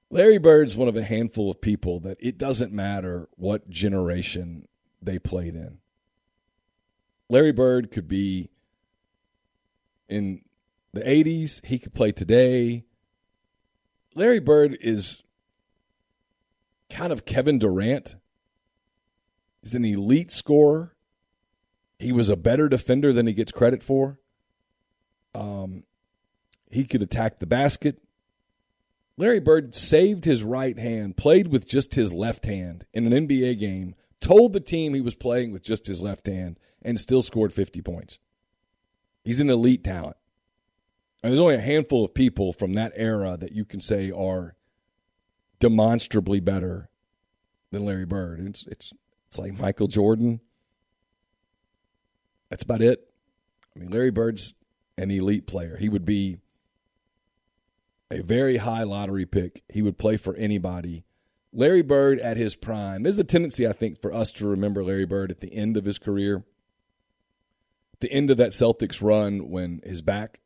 Larry Bird's one of a handful of people that it doesn't matter what generation they played in. Larry Bird could be in the 80s, he could play today. Larry Bird is kind of Kevin Durant. He's an elite scorer. He was a better defender than he gets credit for. Um, he could attack the basket. Larry Bird saved his right hand, played with just his left hand in an NBA game, told the team he was playing with just his left hand, and still scored 50 points. He's an elite talent. And there's only a handful of people from that era that you can say are demonstrably better than Larry Bird. It's it's it's like Michael Jordan. That's about it. I mean, Larry Bird's an elite player. He would be a very high lottery pick. He would play for anybody. Larry Bird at his prime. There's a tendency, I think, for us to remember Larry Bird at the end of his career, at the end of that Celtics run when his back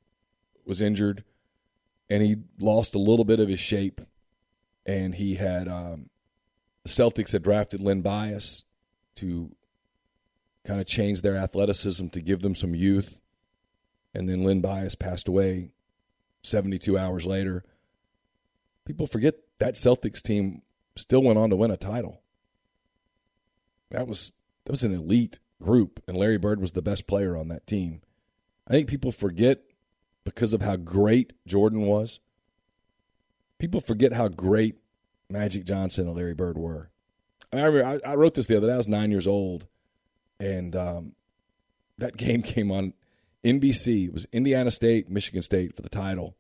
was injured and he lost a little bit of his shape. And he had um, the Celtics had drafted Len Bias to kind of change their athleticism to give them some youth. And then Len Bias passed away 72 hours later. People forget that Celtics team still went on to win a title. That was that was an elite group, and Larry Bird was the best player on that team. I think people forget because of how great Jordan was. People forget how great Magic Johnson and Larry Bird were. I remember I, I wrote this the other day. I was nine years old, and um, that game came on NBC. It was Indiana State, Michigan State for the title.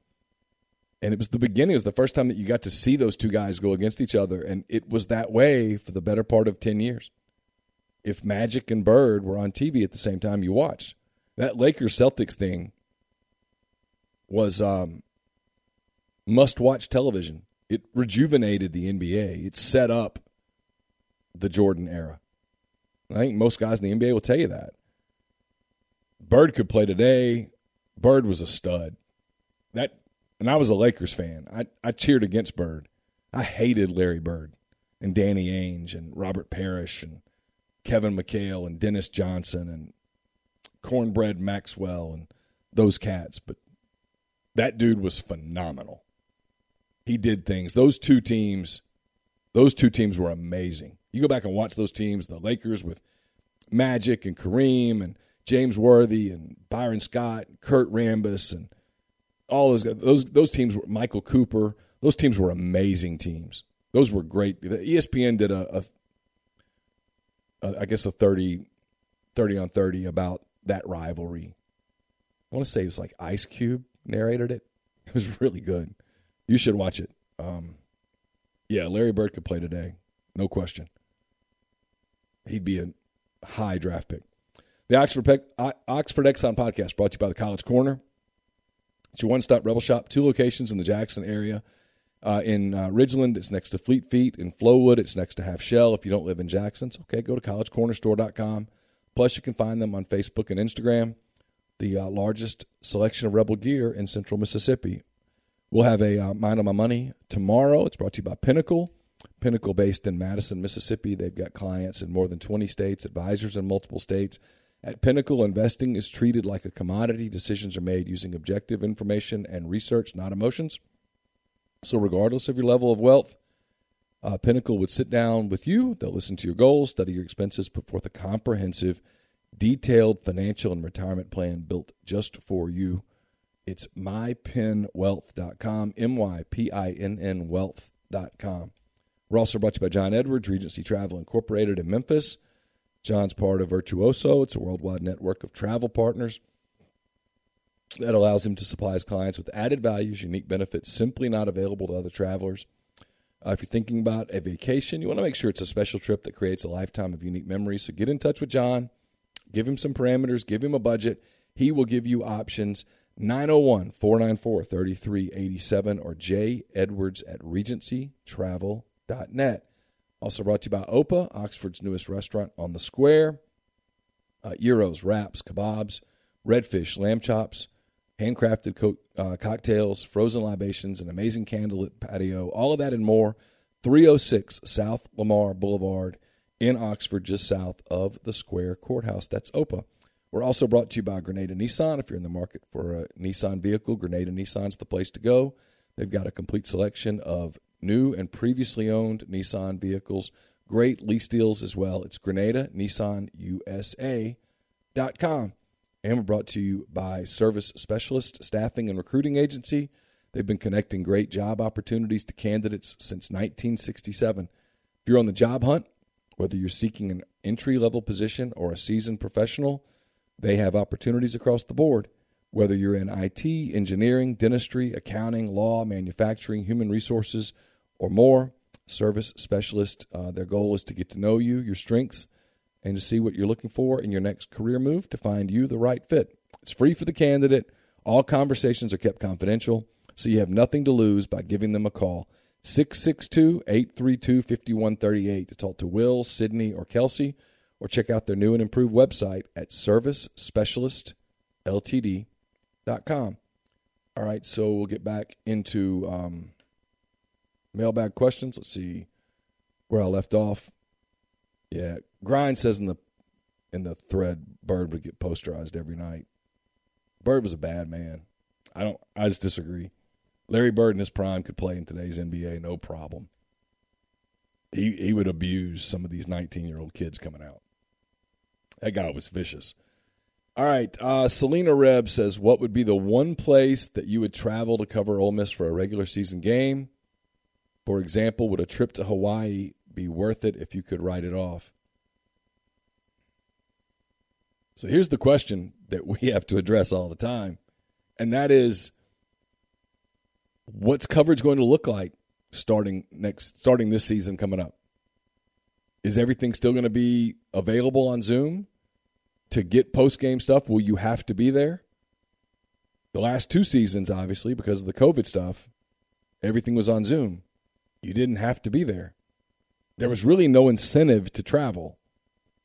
And it was the beginning. It was the first time that you got to see those two guys go against each other. And it was that way for the better part of 10 years. If Magic and Bird were on TV at the same time, you watched. That Lakers Celtics thing was um, must watch television. It rejuvenated the NBA, it set up the Jordan era. I think most guys in the NBA will tell you that. Bird could play today. Bird was a stud. That and I was a Lakers fan. I, I cheered against Bird. I hated Larry Bird and Danny Ainge and Robert Parish and Kevin McHale and Dennis Johnson and Cornbread Maxwell and those cats. But that dude was phenomenal. He did things. Those two teams, those two teams were amazing. You go back and watch those teams, the Lakers with Magic and Kareem and James Worthy and Byron Scott, and Kurt Rambis, and all those those those teams were Michael Cooper. Those teams were amazing teams. Those were great. ESPN did a, a, a I guess a 30, 30 on thirty about that rivalry. I want to say it was like Ice Cube narrated it. It was really good. You should watch it. Um, yeah, Larry Bird could play today, no question. He'd be a high draft pick. The Oxford, Oxford Exxon podcast brought to you by the College Corner. It's your one stop rebel shop, two locations in the Jackson area. Uh, in uh, Ridgeland, it's next to Fleet Feet. In Flowood, it's next to Half Shell. If you don't live in Jackson, it's okay. Go to collegecornerstore.com. Plus, you can find them on Facebook and Instagram the uh, largest selection of Rebel gear in central Mississippi. We'll have a uh, Mind on My Money tomorrow. It's brought to you by Pinnacle. Pinnacle based in Madison, Mississippi. They've got clients in more than 20 states, advisors in multiple states, At Pinnacle, investing is treated like a commodity. Decisions are made using objective information and research, not emotions. So, regardless of your level of wealth, uh, Pinnacle would sit down with you. They'll listen to your goals, study your expenses, put forth a comprehensive, detailed financial and retirement plan built just for you. It's mypinnwealth.com, M Y P I N N wealth.com. We're also brought to you by John Edwards, Regency Travel Incorporated in Memphis. John's part of Virtuoso. It's a worldwide network of travel partners that allows him to supply his clients with added values, unique benefits simply not available to other travelers. Uh, if you're thinking about a vacation, you want to make sure it's a special trip that creates a lifetime of unique memories. So get in touch with John, give him some parameters, give him a budget. He will give you options. 901 494 3387 or J Edwards at regencytravel.net. Also brought to you by Opa, Oxford's newest restaurant on the square. Uh, Gyros, wraps, kebabs, redfish, lamb chops, handcrafted co- uh, cocktails, frozen libations, an amazing candlelit patio, all of that and more. 306 South Lamar Boulevard in Oxford, just south of the Square Courthouse. That's OPA. We're also brought to you by Grenada Nissan. If you're in the market for a Nissan vehicle, Grenada Nissan's the place to go. They've got a complete selection of new and previously owned Nissan vehicles. Great lease deals as well. It's Grenada Nissan USA.com. And we're brought to you by Service Specialist Staffing and Recruiting Agency. They've been connecting great job opportunities to candidates since 1967. If you're on the job hunt, whether you're seeking an entry level position or a seasoned professional, they have opportunities across the board. Whether you're in IT, engineering, dentistry, accounting, law, manufacturing, human resources, or more, Service Specialist, uh, their goal is to get to know you, your strengths, and to see what you're looking for in your next career move to find you the right fit. It's free for the candidate. All conversations are kept confidential, so you have nothing to lose by giving them a call. 662 832 5138 to talk to Will, Sydney, or Kelsey, or check out their new and improved website at servicespecialistltd.com. All right, so we'll get back into um, mailbag questions. Let's see where I left off. Yeah, Grind says in the in the thread, Bird would get posterized every night. Bird was a bad man. I don't. I just disagree. Larry Bird in his prime could play in today's NBA, no problem. He he would abuse some of these 19 year old kids coming out. That guy was vicious. All right, uh, Selena Reb says, "What would be the one place that you would travel to cover Ole Miss for a regular season game? For example, would a trip to Hawaii be worth it if you could write it off?" So here's the question that we have to address all the time, and that is what's coverage going to look like starting next starting this season coming up? Is everything still going to be available on Zoom? To get post game stuff, will you have to be there? The last two seasons, obviously, because of the COVID stuff, everything was on Zoom. You didn't have to be there. There was really no incentive to travel.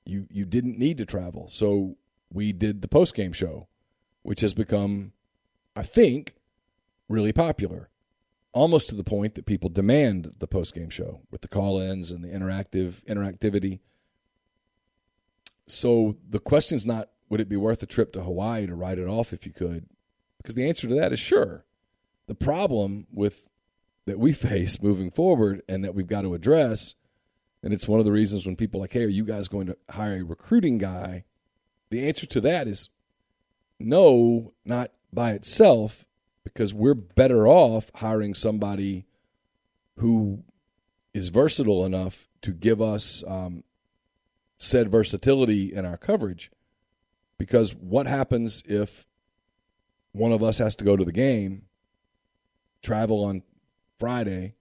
You you didn't need to travel. So we did the post game show, which has become, I think, really popular. Almost to the point that people demand the post game show with the call ins and the interactive interactivity. So the question's not would it be worth a trip to Hawaii to write it off if you could? Because the answer to that is sure. The problem with that we face moving forward and that we've got to address, and it's one of the reasons when people like, hey, are you guys going to hire a recruiting guy? The answer to that is no, not by itself, because we're better off hiring somebody who is versatile enough to give us um, said versatility in our coverage. Because what happens if one of us has to go to the game, travel on Friday,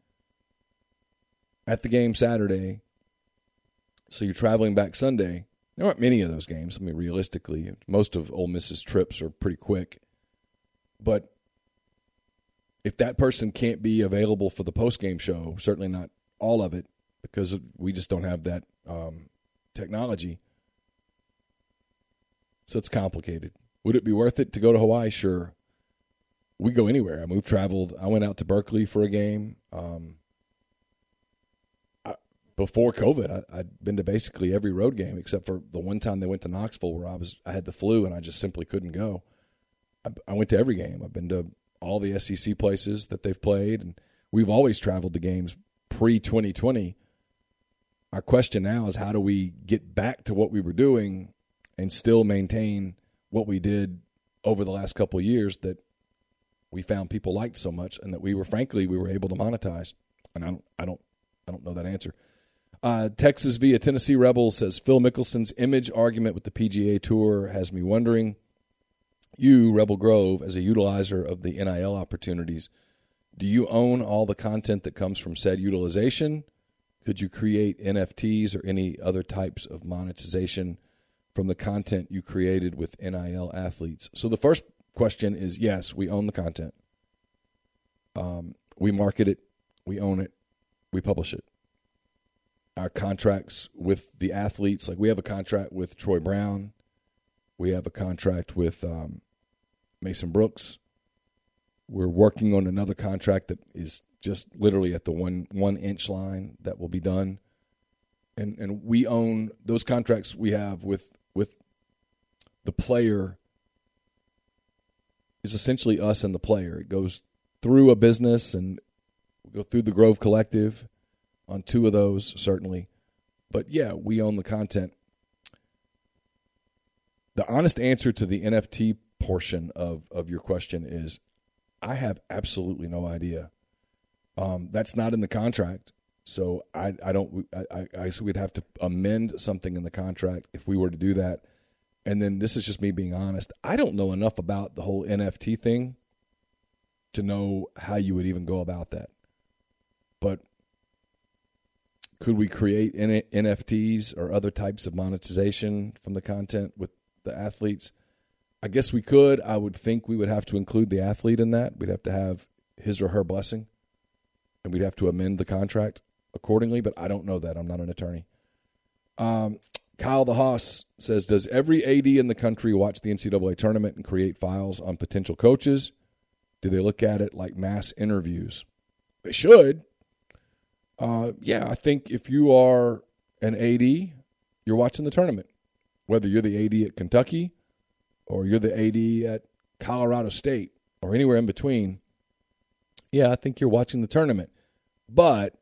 at the game Saturday, so you're traveling back Sunday? There aren't many of those games. I mean, realistically, most of Ole Miss's trips are pretty quick. But if that person can't be available for the post game show, certainly not all of it, because we just don't have that um, technology. So it's complicated. Would it be worth it to go to Hawaii? Sure. We go anywhere. I mean, we've traveled. I went out to Berkeley for a game. Um, I, before COVID, I, had been to basically every road game except for the one time they went to Knoxville where I was I had the flu and I just simply couldn't go. I, I went to every game. I've been to all the SEC places that they've played, and we've always traveled to games pre 2020. Our question now is how do we get back to what we were doing and still maintain what we did over the last couple years that we found people liked so much and that we were frankly we were able to monetize. And I don't I don't I don't know that answer. Uh, Texas via Tennessee Rebels says Phil Mickelson's image argument with the PGA Tour has me wondering. You, Rebel Grove, as a utilizer of the NIL opportunities, do you own all the content that comes from said utilization? Could you create NFTs or any other types of monetization from the content you created with NIL athletes? So the first question is yes, we own the content. Um, we market it, we own it, we publish it. Our contracts with the athletes, like we have a contract with Troy Brown, we have a contract with um, Mason Brooks. We're working on another contract that is just literally at the one one inch line that will be done, and and we own those contracts we have with with the player is essentially us and the player. It goes through a business and go through the Grove Collective on two of those certainly, but yeah, we own the content. The honest answer to the NFT portion of of your question is I have absolutely no idea. Um, that's not in the contract, so I I don't I, I, I we'd have to amend something in the contract if we were to do that. And then this is just me being honest. I don't know enough about the whole NFT thing to know how you would even go about that. But could we create NFTs or other types of monetization from the content with the athletes? I guess we could. I would think we would have to include the athlete in that. We'd have to have his or her blessing, and we'd have to amend the contract accordingly. But I don't know that. I'm not an attorney. Um, Kyle the Hoss says, "Does every AD in the country watch the NCAA tournament and create files on potential coaches? Do they look at it like mass interviews? They should. Uh, yeah, I think if you are an AD, you're watching the tournament. Whether you're the AD at Kentucky or you're the AD at Colorado State or anywhere in between, yeah, I think you're watching the tournament. But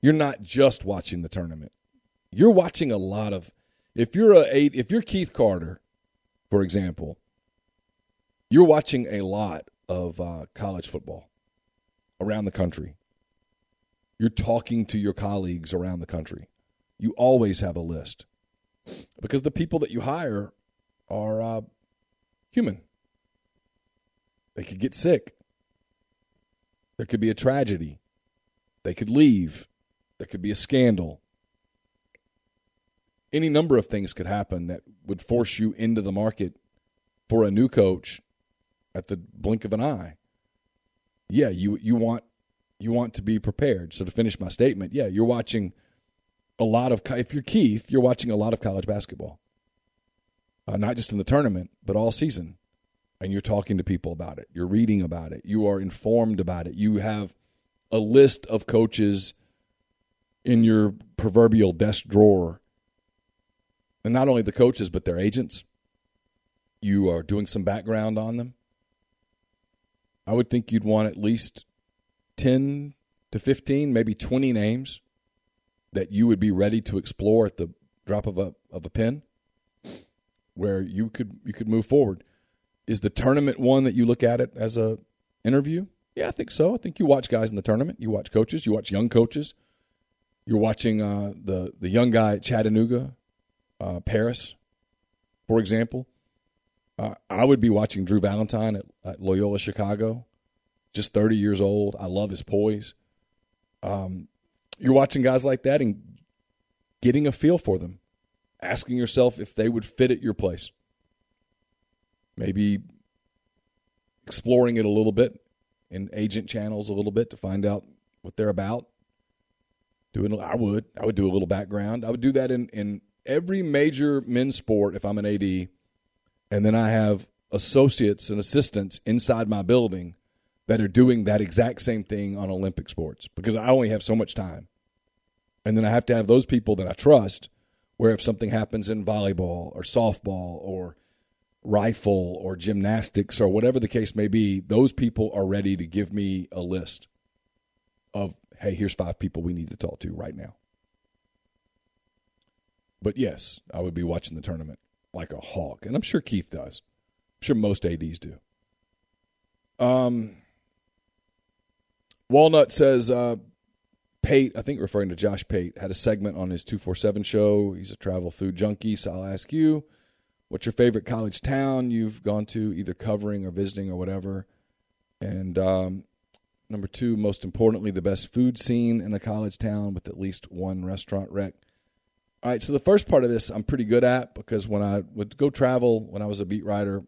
you're not just watching the tournament. You're watching a lot of if you're a eight, if you're Keith Carter, for example, you're watching a lot of uh, college football around the country. You're talking to your colleagues around the country. You always have a list because the people that you hire are uh, human. They could get sick. There could be a tragedy. They could leave. There could be a scandal. Any number of things could happen that would force you into the market for a new coach at the blink of an eye. Yeah, you you want you want to be prepared. So to finish my statement, yeah, you're watching a lot of if you're Keith, you're watching a lot of college basketball uh, not just in the tournament, but all season. And you're talking to people about it. You're reading about it. You are informed about it. You have a list of coaches in your proverbial desk drawer. And not only the coaches, but their agents. You are doing some background on them. I would think you'd want at least 10 to 15, maybe 20 names that you would be ready to explore at the drop of a, of a pen where you could you could move forward. Is the tournament one that you look at it as a interview? Yeah, I think so. I think you watch guys in the tournament. You watch coaches. You watch young coaches. You're watching uh, the the young guy at Chattanooga, uh, Paris, for example. Uh, I would be watching Drew Valentine at, at, Loyola Chicago, just 30 years old. I love his poise. Um, you're watching guys like that and getting a feel for them asking yourself if they would fit at your place. Maybe exploring it a little bit in agent channels a little bit to find out what they're about. Doing I would. I would do a little background. I would do that in, in every major men's sport if I'm an AD. And then I have associates and assistants inside my building that are doing that exact same thing on Olympic sports because I only have so much time. And then I have to have those people that I trust where if something happens in volleyball or softball or rifle or gymnastics or whatever the case may be, those people are ready to give me a list of, hey, here's five people we need to talk to right now. But yes, I would be watching the tournament like a hawk. And I'm sure Keith does. I'm sure most ADs do. Um, Walnut says, uh, Pate, I think referring to Josh Pate, had a segment on his 247 show. He's a travel food junkie, so I'll ask you, what's your favorite college town you've gone to, either covering or visiting or whatever? And um, number two, most importantly, the best food scene in a college town with at least one restaurant rec. All right, so the first part of this I'm pretty good at because when I would go travel when I was a beat writer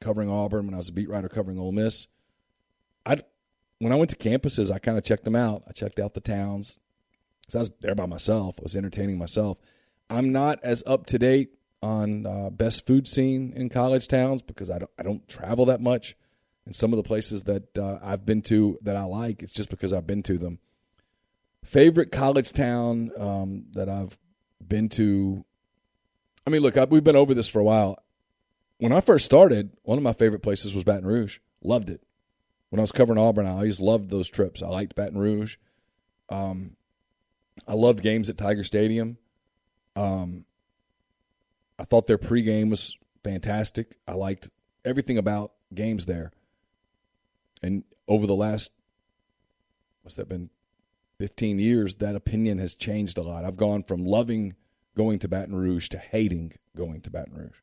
covering Auburn, when I was a beat writer covering Ole Miss, I when I went to campuses, I kind of checked them out. I checked out the towns because I was there by myself. I was entertaining myself. I'm not as up to date on uh, best food scene in college towns because I don't I don't travel that much. And some of the places that uh, I've been to that I like, it's just because I've been to them. Favorite college town um, that I've been to. I mean, look, I, we've been over this for a while. When I first started, one of my favorite places was Baton Rouge. Loved it when I was covering Auburn, I always loved those trips. I liked Baton Rouge. Um, I loved games at Tiger Stadium. Um, I thought their pregame was fantastic. I liked everything about games there. And over the last, what's that been, 15 years, that opinion has changed a lot. I've gone from loving going to Baton Rouge to hating going to Baton Rouge.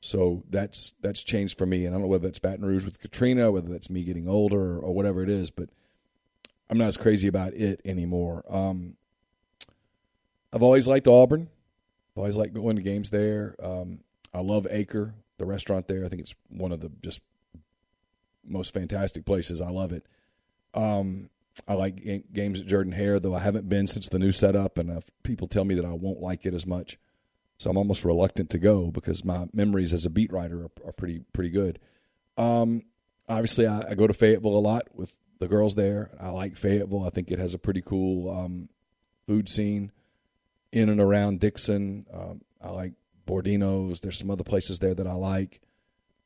So that's that's changed for me, and I don't know whether that's Baton Rouge with Katrina, whether that's me getting older, or, or whatever it is. But I'm not as crazy about it anymore. Um, I've always liked Auburn. I've always liked going to games there. Um, I love Acre, the restaurant there. I think it's one of the just most fantastic places. I love it. Um, I like games at Jordan Hare, though I haven't been since the new setup, and uh, people tell me that I won't like it as much. So I'm almost reluctant to go because my memories as a beat writer are, are pretty pretty good. Um, obviously, I, I, go to Fayetteville a lot with the girls there. I like Fayetteville. I think it has a pretty cool um, food scene in and around Dickson. Um, I like Bordino's. There's some other places there that I like.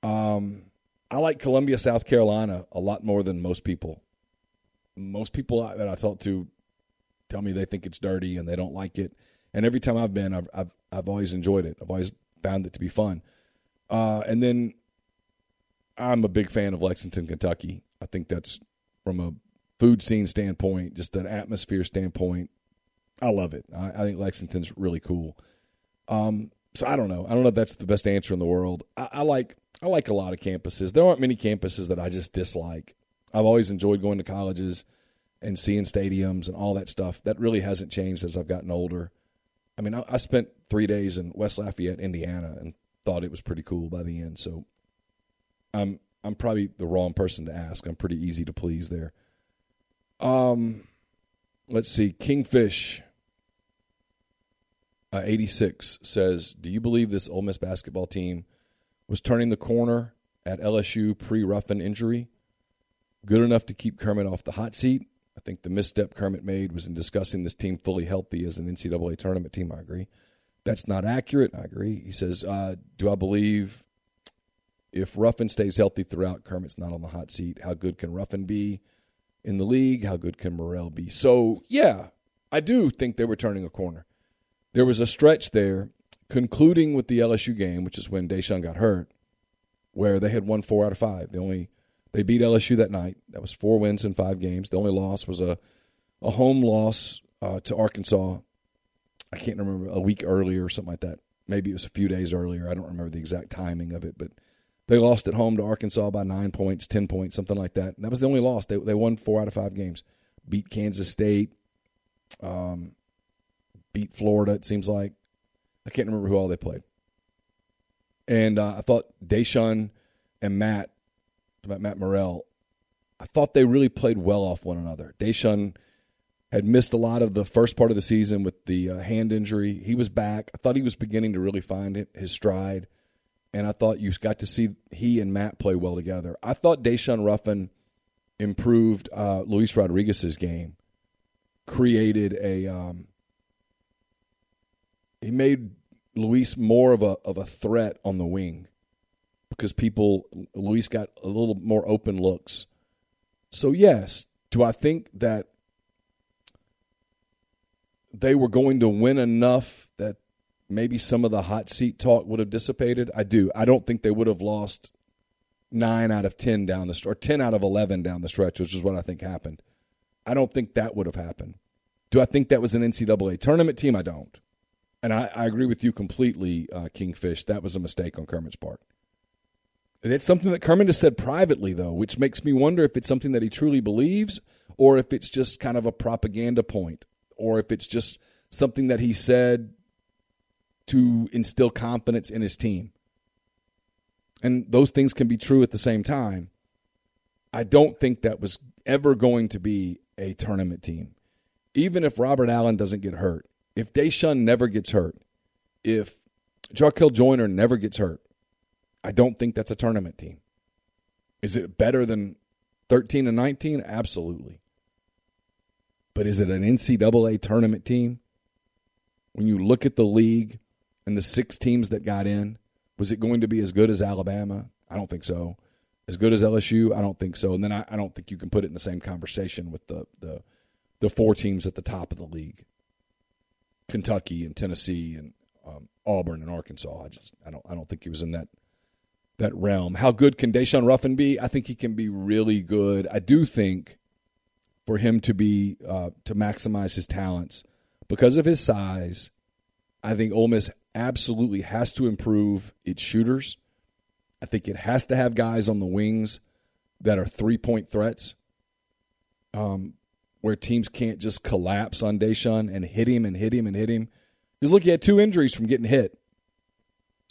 Um, I like Columbia, South Carolina, a lot more than most people. Most people that I talk to tell me they think it's dirty and they don't like it. And every time I've been, I've, I've I've always enjoyed it. I've always found it to be fun. Uh, and then I'm a big fan of Lexington, Kentucky. I think that's from a food scene standpoint, just an atmosphere standpoint. I love it. I, I think Lexington's really cool. Um, so I don't know. I don't know if that's the best answer in the world. I, I like I like a lot of campuses. There aren't many campuses that I just dislike. I've always enjoyed going to colleges and seeing stadiums and all that stuff. That really hasn't changed as I've gotten older. I mean, I, I spent three days in West Lafayette, Indiana, and thought it was pretty cool by the end. So I'm I'm probably the wrong person to ask. I'm pretty easy to please there. Um, let's see. Kingfish uh, 86 says, "Do you believe this Ole Miss basketball team was turning the corner at LSU pre-Ruffin injury? Good enough to keep Kermit off the hot seat, I think the misstep Kermit made was in discussing this team fully healthy as an NCAA tournament team. I agree. That's not accurate. I agree. He says, uh, Do I believe if Ruffin stays healthy throughout, Kermit's not on the hot seat? How good can Ruffin be in the league? How good can Murrell be? So, yeah, I do think they were turning a corner. There was a stretch there, concluding with the LSU game, which is when Daeshun got hurt, where they had won four out of five. The only they beat LSU that night. That was four wins in five games. The only loss was a a home loss uh, to Arkansas. I can't remember a week earlier or something like that. Maybe it was a few days earlier. I don't remember the exact timing of it, but they lost at home to Arkansas by nine points, ten points, something like that. And that was the only loss. They they won four out of five games. Beat Kansas State. Um, beat Florida. It seems like I can't remember who all they played. And uh, I thought Daeshun and Matt about Matt Murrell, I thought they really played well off one another. Daeshun had missed a lot of the first part of the season with the uh, hand injury. He was back. I thought he was beginning to really find his stride, and I thought you got to see he and Matt play well together. I thought Daeshun Ruffin improved uh, Luis Rodriguez's game, created a um, he made Luis more of a of a threat on the wing because people Luis got a little more open looks. So yes, do I think that they were going to win enough that maybe some of the hot seat talk would have dissipated? I do. I don't think they would have lost nine out of ten down the stretch, or ten out of eleven down the stretch, which is what I think happened. I don't think that would have happened. Do I think that was an NCAA tournament team? I don't. And I, I agree with you completely, uh, Kingfish. That was a mistake on Kermit's part. It's something that Kermit has said privately, though, which makes me wonder if it's something that he truly believes or if it's just kind of a propaganda point or if it's just something that he said to instill confidence in his team. And those things can be true at the same time. I don't think that was ever going to be a tournament team. Even if Robert Allen doesn't get hurt, if Daeshun never gets hurt, if Jarkel Joiner never gets hurt, I don't think that's a tournament team. Is it better than 13 and 19? Absolutely. But is it an NCAA tournament team? When you look at the league and the six teams that got in, was it going to be as good as Alabama? I don't think so. As good as LSU? I don't think so. And then I, I don't think you can put it in the same conversation with the, the the four teams at the top of the league, Kentucky and Tennessee and um, Auburn and Arkansas. I just I don't I don't think he was in that that realm. How good can Daeshun Ruffin be? I think he can be really good. I do think for him to be uh, to maximize his talents because of his size, I think Ole Miss absolutely has to improve its shooters. I think it has to have guys on the wings that are three point threats, um, where teams can't just collapse on Daeshun and hit him and hit him and hit him. Because look, he had two injuries from getting hit.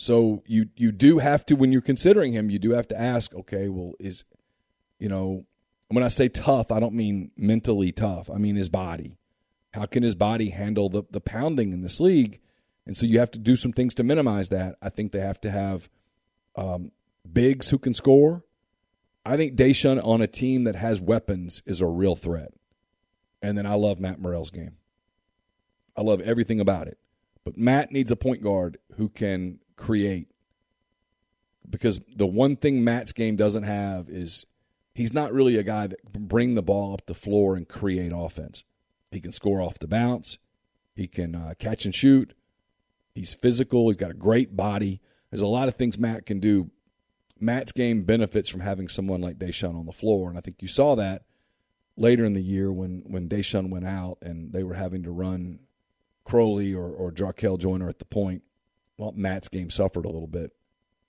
So you you do have to when you're considering him, you do have to ask, okay, well, is you know, when I say tough, I don't mean mentally tough. I mean his body. How can his body handle the the pounding in this league? And so you have to do some things to minimize that. I think they have to have um, bigs who can score. I think Daeshun on a team that has weapons is a real threat. And then I love Matt Murrell's game. I love everything about it. But Matt needs a point guard who can create. Because the one thing Matt's game doesn't have is he's not really a guy that can bring the ball up the floor and create offense. He can score off the bounce, he can uh, catch and shoot, He's physical. He's got a great body. There's a lot of things Matt can do. Matt's game benefits from having someone like Daeshun on the floor, and I think you saw that later in the year when when Daeshun went out and they were having to run Crowley or or Jarkel Joiner at the point. Well, Matt's game suffered a little bit.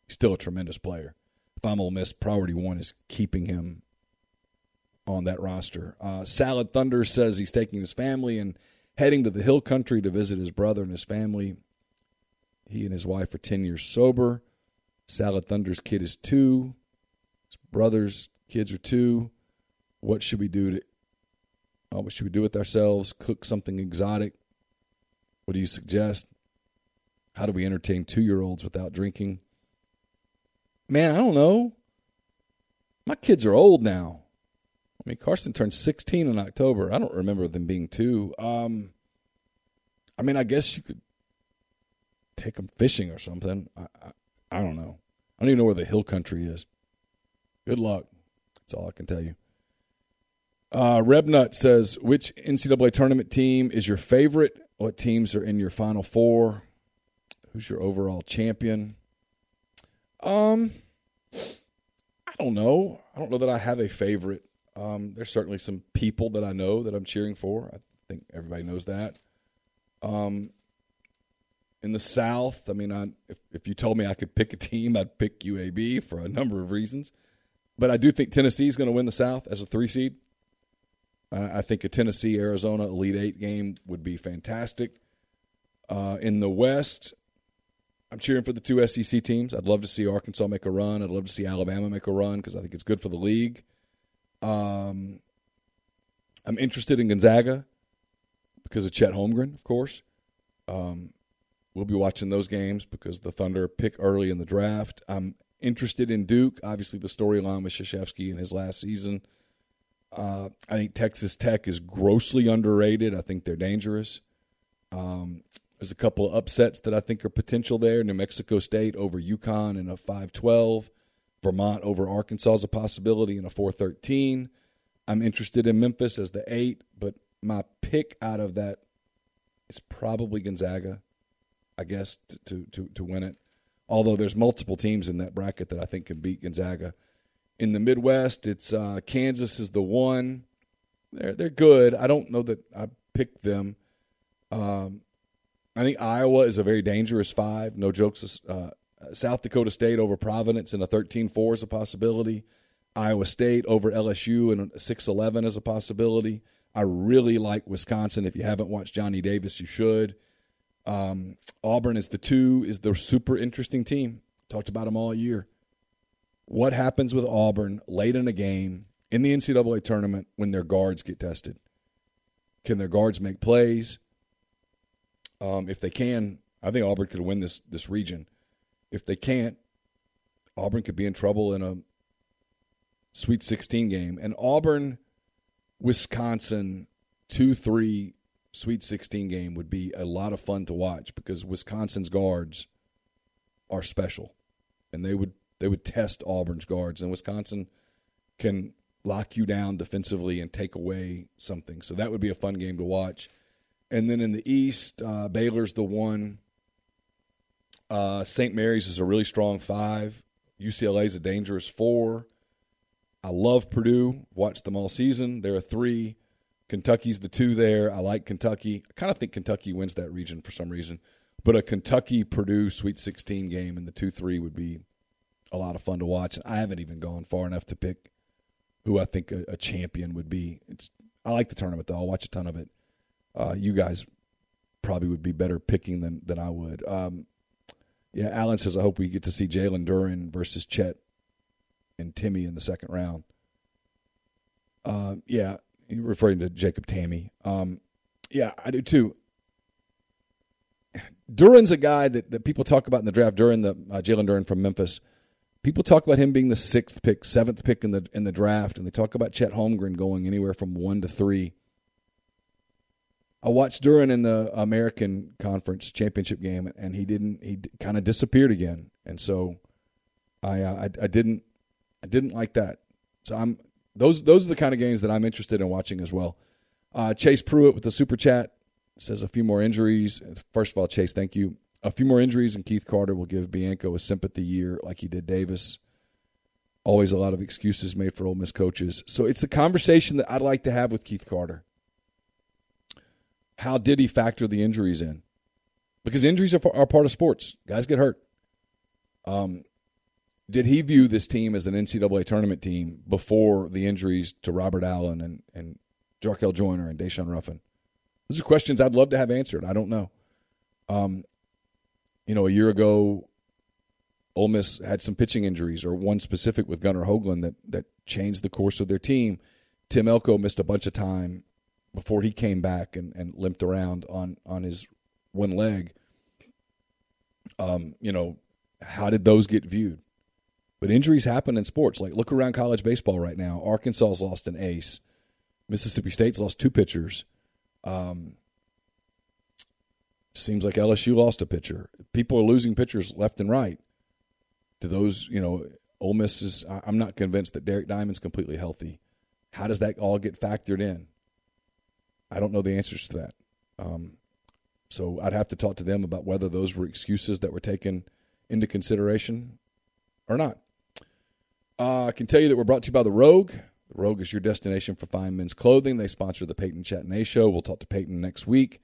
He's still a tremendous player. If I'm Ole Miss, priority one is keeping him on that roster. Uh, Salad Thunder says he's taking his family and heading to the Hill Country to visit his brother and his family. He and his wife are 10 years sober. Salad Thunder's kid is two. His brother's kids are two. What should we do to uh, what should we do with ourselves? Cook something exotic? What do you suggest? How do we entertain two year olds without drinking? Man, I don't know. My kids are old now. I mean, Carson turned 16 in October. I don't remember them being two. Um, I mean, I guess you could take them fishing or something. I, I, I don't know. I don't even know where the hill country is. Good luck. That's all I can tell you. Uh, Rebnut says, which NCAA tournament team is your favorite? What teams are in your Final Four? Who's your overall champion? Um, I don't know. I don't know that I have a favorite. Um, there's certainly some people that I know that I'm cheering for. I think everybody knows that. Um, in the South, I mean, I, if, if you told me I could pick a team, I'd pick UAB for a number of reasons. But I do think Tennessee is going to win the South as a three seed. I think a Tennessee Arizona Elite Eight game would be fantastic. Uh, in the West, I'm cheering for the two SEC teams. I'd love to see Arkansas make a run. I'd love to see Alabama make a run because I think it's good for the league. Um, I'm interested in Gonzaga because of Chet Holmgren, of course. Um, We'll be watching those games because the Thunder pick early in the draft. I'm interested in Duke. Obviously, the storyline with Krzyzewski in his last season. Uh, I think Texas Tech is grossly underrated. I think they're dangerous. Um, There's a couple of upsets that I think are potential there. New Mexico State over UConn in a 5-12. Vermont over Arkansas is a possibility in a 4-13. I'm interested in Memphis as the eight, but my pick out of that is probably Gonzaga, I guess, to to to win it. Although there's multiple teams in that bracket that I think can beat Gonzaga. In the Midwest, it's uh, Kansas is the one. They're they're good. I don't know that I picked them. Um, I think Iowa is a very dangerous five. No jokes. Uh, South Dakota State over Providence in a 13-4 is a possibility. Iowa State over LSU in a 6-11 is a possibility. I really like Wisconsin. If you haven't watched Johnny Davis, you should. Um, Auburn is the two, is the super interesting team. Talked about them all year. What happens with Auburn late in a game in the NCAA tournament when their guards get tested? Can their guards make plays? Um, if they can, I think Auburn could win this this region. If they can't, Auburn could be in trouble in a Sweet 16 game. And Auburn, Wisconsin, 2 3 Sweet 16 game would be a lot of fun to watch because Wisconsin's guards are special. And they would they would test Auburn's guards and Wisconsin can lock you down defensively and take away something. So that would be a fun game to watch. And then in the East, uh, Baylor's the one. Uh, St. Mary's is a really strong five. UCLA is a dangerous four. I love Purdue. Watched them all season. They're a three. Kentucky's the two there. I like Kentucky. I kind of think Kentucky wins that region for some reason. But a Kentucky Purdue Sweet 16 game in the 2 3 would be a lot of fun to watch. I haven't even gone far enough to pick who I think a, a champion would be. It's I like the tournament though. I'll watch a ton of it. Uh, you guys probably would be better picking than than I would. Um, yeah, Alan says I hope we get to see Jalen Duren versus Chet and Timme in the second round. Uh, yeah, referring to Jacob Tammy. Um, yeah, I do too. Duren's a guy that, that people talk about in the draft. Duren, the uh, Jalen Duren from Memphis. People talk about him being the sixth pick, seventh pick in the in the draft, and they talk about Chet Holmgren going anywhere from one to three. I watched Duren in the American Conference Championship game, and he didn't. He kind of disappeared again, and so I, uh, I I didn't I didn't like that. So I'm those those are the kind of games that I'm interested in watching as well. Uh, Chase Pruitt with the super chat says a few more injuries. First of all, Chase, thank you. A few more injuries, and Keith Carter will give Bianco a sympathy year like he did Davis. Always a lot of excuses made for Ole Miss coaches. So it's a conversation that I'd like to have with Keith Carter. How did he factor the injuries in? Because injuries are, are part of sports. Guys get hurt. Um, did he view this team as an NCAA tournament team before the injuries to Robert Allen and, and Jarkel Joiner and Daeshun Ruffin? Those are questions I'd love to have answered. I don't know. Um, you know, a year ago, Ole Miss had some pitching injuries, or one specific with Gunnar Hoglund that that changed the course of their team. Tim Elko missed a bunch of time before he came back and, and limped around on on his one leg. Um, you know, how did those get viewed? But injuries happen in sports. Like look around college baseball right now. Arkansas's lost an ace. Mississippi State's lost two pitchers. Um, seems like LSU lost a pitcher. People are losing pitchers left and right. Do those, you know, Ole Miss is. I'm not convinced that Derek Diamond's completely healthy. How does that all get factored in? I don't know the answers to that. Um, so I'd have to talk to them about whether those were excuses that were taken into consideration or not. Uh, I can tell you that we're brought to you by The Rogue. The Rogue is your destination for fine men's clothing. They sponsor the Peyton Chatney Show. We'll talk to Peyton next week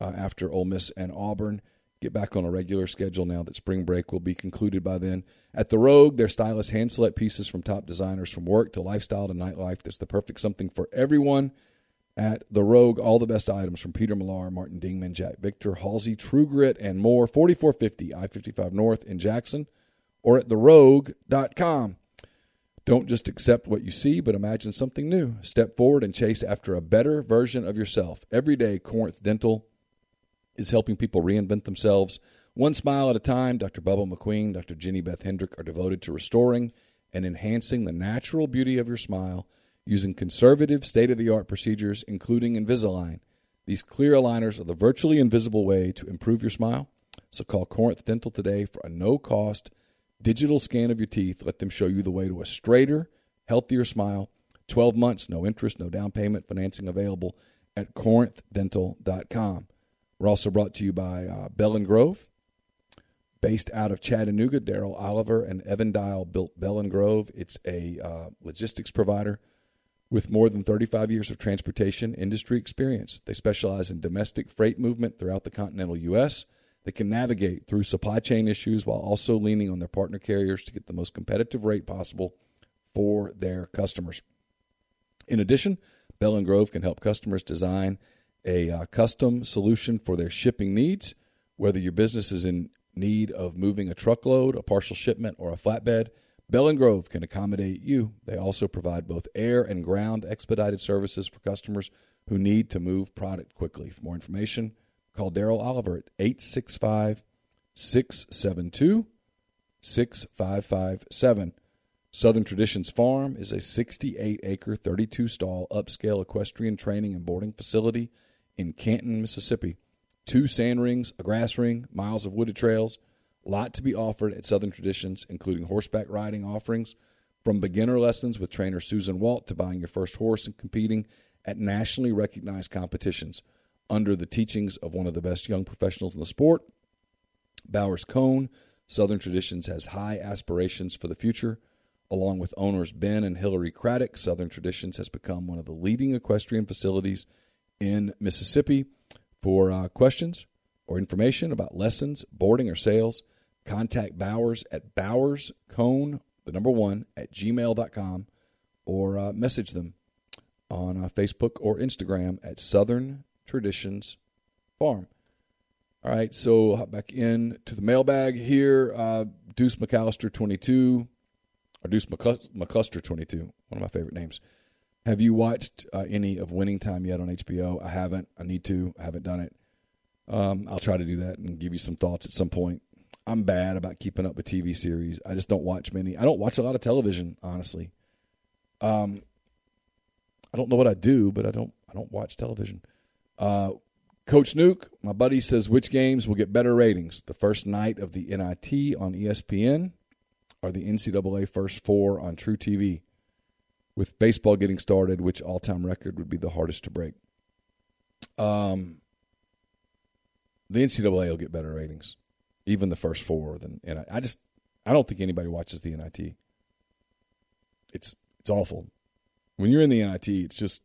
uh, after Ole Miss and Auburn. Get back on a regular schedule now that spring break will be concluded by then. At The Rogue, their stylish hand select pieces from top designers from work to lifestyle to nightlife. There's the perfect something for everyone. At The Rogue, all the best items from Peter Millar, Martin Dingman, Jack Victor, Halsey, True Grit, and more. 4450 I 55 North in Jackson or at therogue.com. Don't just accept what you see, but imagine something new. Step forward and chase after a better version of yourself. Every day, Corinth Dental is helping people reinvent themselves one smile at a time. Dr. Bubba McQueen, Dr. Jenny Beth Hendrick are devoted to restoring and enhancing the natural beauty of your smile using conservative, state of the art procedures, including Invisalign. These clear aligners are the virtually invisible way to improve your smile. So call Corinth Dental today for a no cost digital scan of your teeth. Let them show you the way to a straighter, healthier smile. 12 months, no interest, no down payment, financing available at corinthdental.com. We're also brought to you by uh, Bell and Grove. Based out of Chattanooga, Daryl Oliver and Evan Dial built Bell and Grove. It's a uh, logistics provider with more than 35 years of transportation industry experience. They specialize in domestic freight movement throughout the continental U.S. They can navigate through supply chain issues while also leaning on their partner carriers to get the most competitive rate possible for their customers. In addition, Bell and Grove can help customers design a uh, custom solution for their shipping needs, whether your business is in need of moving a truckload, a partial shipment, or a flatbed. Bell and Grove can accommodate you. They also provide both air and ground expedited services for customers who need to move product quickly. For more information, call Daryl Oliver at 865 672 6557. Southern Traditions Farm is a 68 acre, 32 stall upscale equestrian training and boarding facility in Canton, Mississippi two sand rings, a grass ring, miles of wooded trails. Lot to be offered at Southern Traditions, including horseback riding offerings, from beginner lessons with trainer Susan Walt to buying your first horse and competing at nationally recognized competitions under the teachings of one of the best young professionals in the sport. Bowers Cone, Southern Traditions has high aspirations for the future. Along with owners Ben and Hillary Craddock, Southern Traditions has become one of the leading equestrian facilities in Mississippi. For uh, questions or information about lessons, boarding, or sales, contact Bowers at bowerscone, the number one, at gmail.com or uh, message them on uh, Facebook or Instagram at Southern Traditions Farm. All right, so hop back in to the mailbag here. Uh, Deuce McAllister 22, or Deuce McCluster 22, one of my favorite names. Have you watched uh, any of Winning Time yet on HBO? I haven't. I need to. I haven't done it. Um, I'll try to do that and give you some thoughts at some point. I'm bad about keeping up with TV series. I just don't watch many. I don't watch a lot of television, honestly. Um, I don't know what I do, but I don't. I don't watch television. Uh, Coach Nuke, my buddy says which games will get better ratings: the first night of the NIT on ESPN, or the NCAA first four on truTV with baseball getting started, which all time record would be the hardest to break. Um, the NCAA will get better ratings, even the first four. And I, I just I don't think anybody watches the NIT. It's it's awful. When you're in the NIT, it's just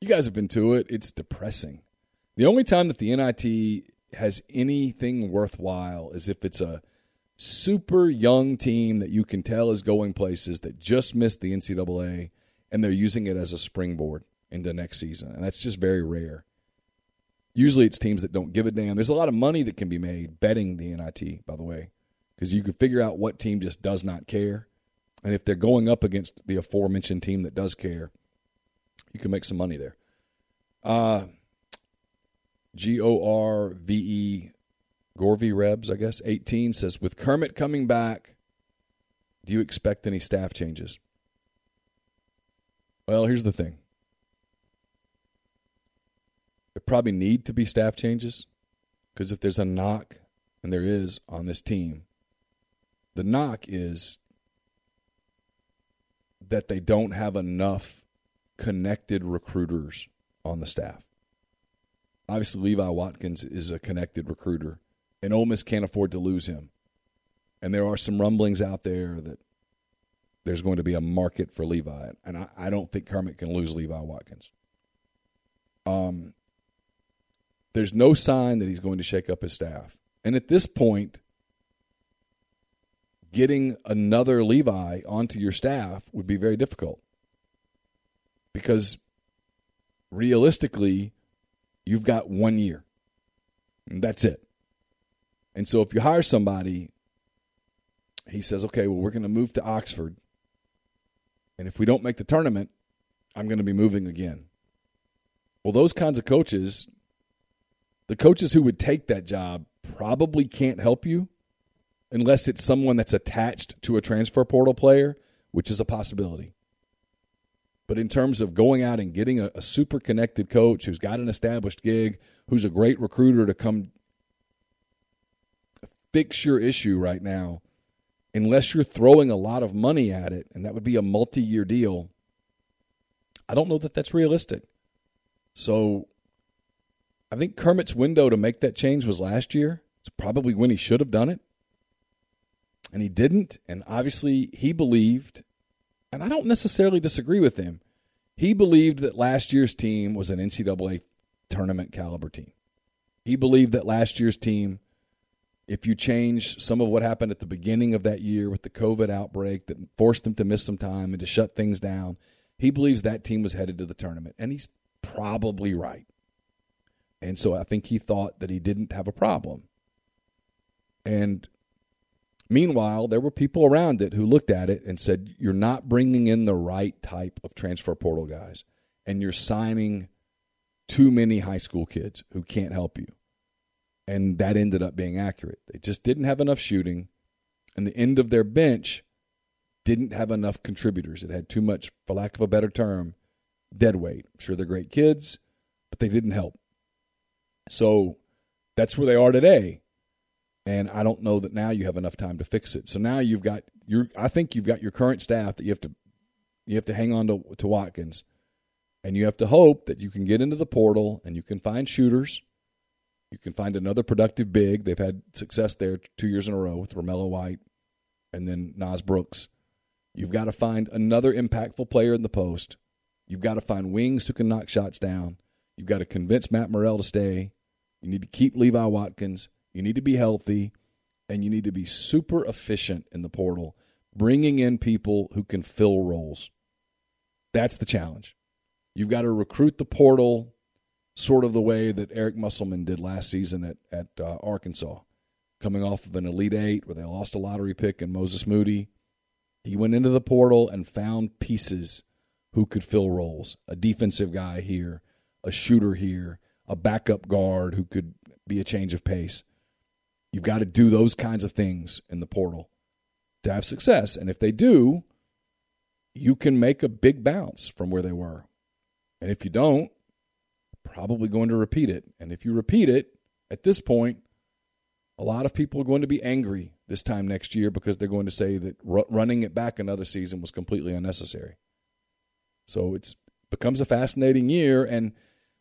you guys have been to it. It's depressing. The only time that the NIT has anything worthwhile is if it's a super young team that you can tell is going places that just missed the NCAA and they're using it as a springboard into next season. And that's just very rare. Usually it's teams that don't give a damn. There's a lot of money that can be made betting the NIT, by the way, because you can figure out what team just does not care. And if they're going up against the aforementioned team that does care, you can make some money there. Uh, G O R V E Gorvy Rebs, I guess, 18 says, with Kermit coming back, do you expect any staff changes? Well, here's the thing. There probably need to be staff changes because if there's a knock, and there is on this team, the knock is that they don't have enough connected recruiters on the staff. Obviously, Levi Watkins is a connected recruiter and Ole Miss can't afford to lose him. And there are some rumblings out there that there's going to be a market for Levi, and I, I don't think Kermit can lose Levi Watkins. Um, there's no sign that he's going to shake up his staff, and at this point, getting another Levi onto your staff would be very difficult because realistically, you've got one year, and that's it. And so if you hire somebody, he says, okay, well, we're going to move to Oxford. And if we don't make the tournament, I'm going to be moving again. Well, those kinds of coaches, the coaches who would take that job probably can't help you unless it's someone that's attached to a transfer portal player, which is a possibility. But in terms of going out and getting a, a super connected coach who's got an established gig, who's a great recruiter to come fix your issue right now, unless you're throwing a lot of money at it, and that would be a multi year deal, I don't know that that's realistic. So I think Kermit's window to make that change was last year. It's probably when he should have done it. And he didn't. And obviously, he believed, and I don't necessarily disagree with him, he believed that last year's team was an NCAA tournament caliber team. He believed that last year's team if you change some of what happened at the beginning of that year with the COVID outbreak that forced them to miss some time and to shut things down, he believes that team was headed to the tournament. And he's probably right. And so I think he thought that he didn't have a problem. And meanwhile, there were people around it who looked at it and said, You're not bringing in the right type of transfer portal guys, and you're signing too many high school kids who can't help you and that ended up being accurate. They just didn't have enough shooting, and the end of their bench didn't have enough contributors. It had too much, for lack of a better term, dead weight. I'm sure they're great kids, but they didn't help. So that's where they are today. And I don't know that now you have enough time to fix it. So now you've got your I think you've got your current staff that you have to you have to hang on to, to Watkins. And you have to hope that you can get into the portal and you can find shooters you can find another productive big. They've had success there two years in a row with Romello White and then Nas Brooks. You've got to find another impactful player in the post. You've got to find wings who can knock shots down. You've got to convince Matt Murrell to stay. You need to keep Levi Watkins. You need to be healthy. And you need to be super efficient in the portal, bringing in people who can fill roles. That's the challenge. You've got to recruit the portal sort of the way that Eric Musselman did last season at, at uh, Arkansas, coming off of an Elite Eight where they lost a lottery pick in Moses Moody. He went into the portal and found pieces who could fill roles a defensive guy here, a shooter here, a backup guard who could be a change of pace. You've got to do those kinds of things in the portal to have success. And if they do, you can make a big bounce from where they were. And if you don't, probably going to repeat it. And if you repeat it at this point, a lot of people are going to be angry this time next year because they're going to say that running it back another season was completely unnecessary. So it's becomes a fascinating year. And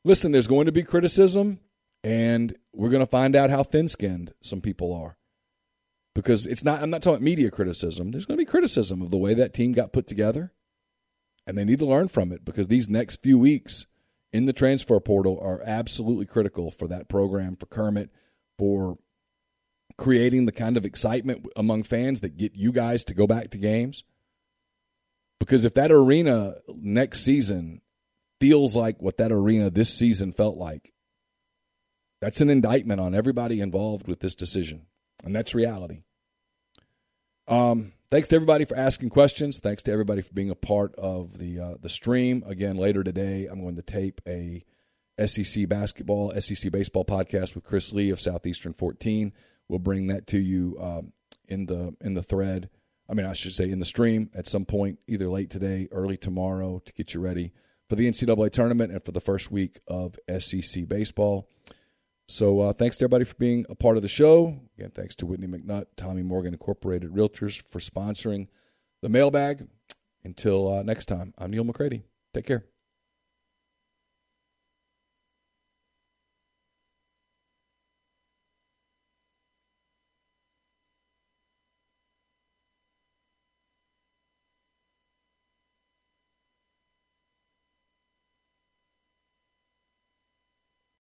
listen, there's going to be criticism, and we're going to find out how thin-skinned some people are. Because it's not, I'm not talking media criticism. There's going to be criticism of the way that team got put together, and they need to learn from it because these next few weeks in the transfer portal are absolutely critical for that program, for Kermit, for creating the kind of excitement among fans that get you guys to go back to games. Because if that arena next season feels like what that arena this season felt like, that's an indictment on everybody involved with this decision. And that's reality. Um, thanks to everybody for asking questions. Thanks to everybody for being a part of the uh, the stream. Again, later today, I'm going to tape a SEC basketball, SEC baseball podcast with Chris Lee of Southeastern 14. We'll bring that to you um, in the in the thread. I mean, I should say in the stream at some point, either late today, early tomorrow, to get you ready for the NCAA tournament and for the first week of SEC baseball. So uh, thanks to everybody for being a part of the show. Again, thanks to Whitney McNutt, Tommy Morgan Incorporated Realtors for sponsoring the mailbag. Until uh, next time, I'm Neil McCready. Take care.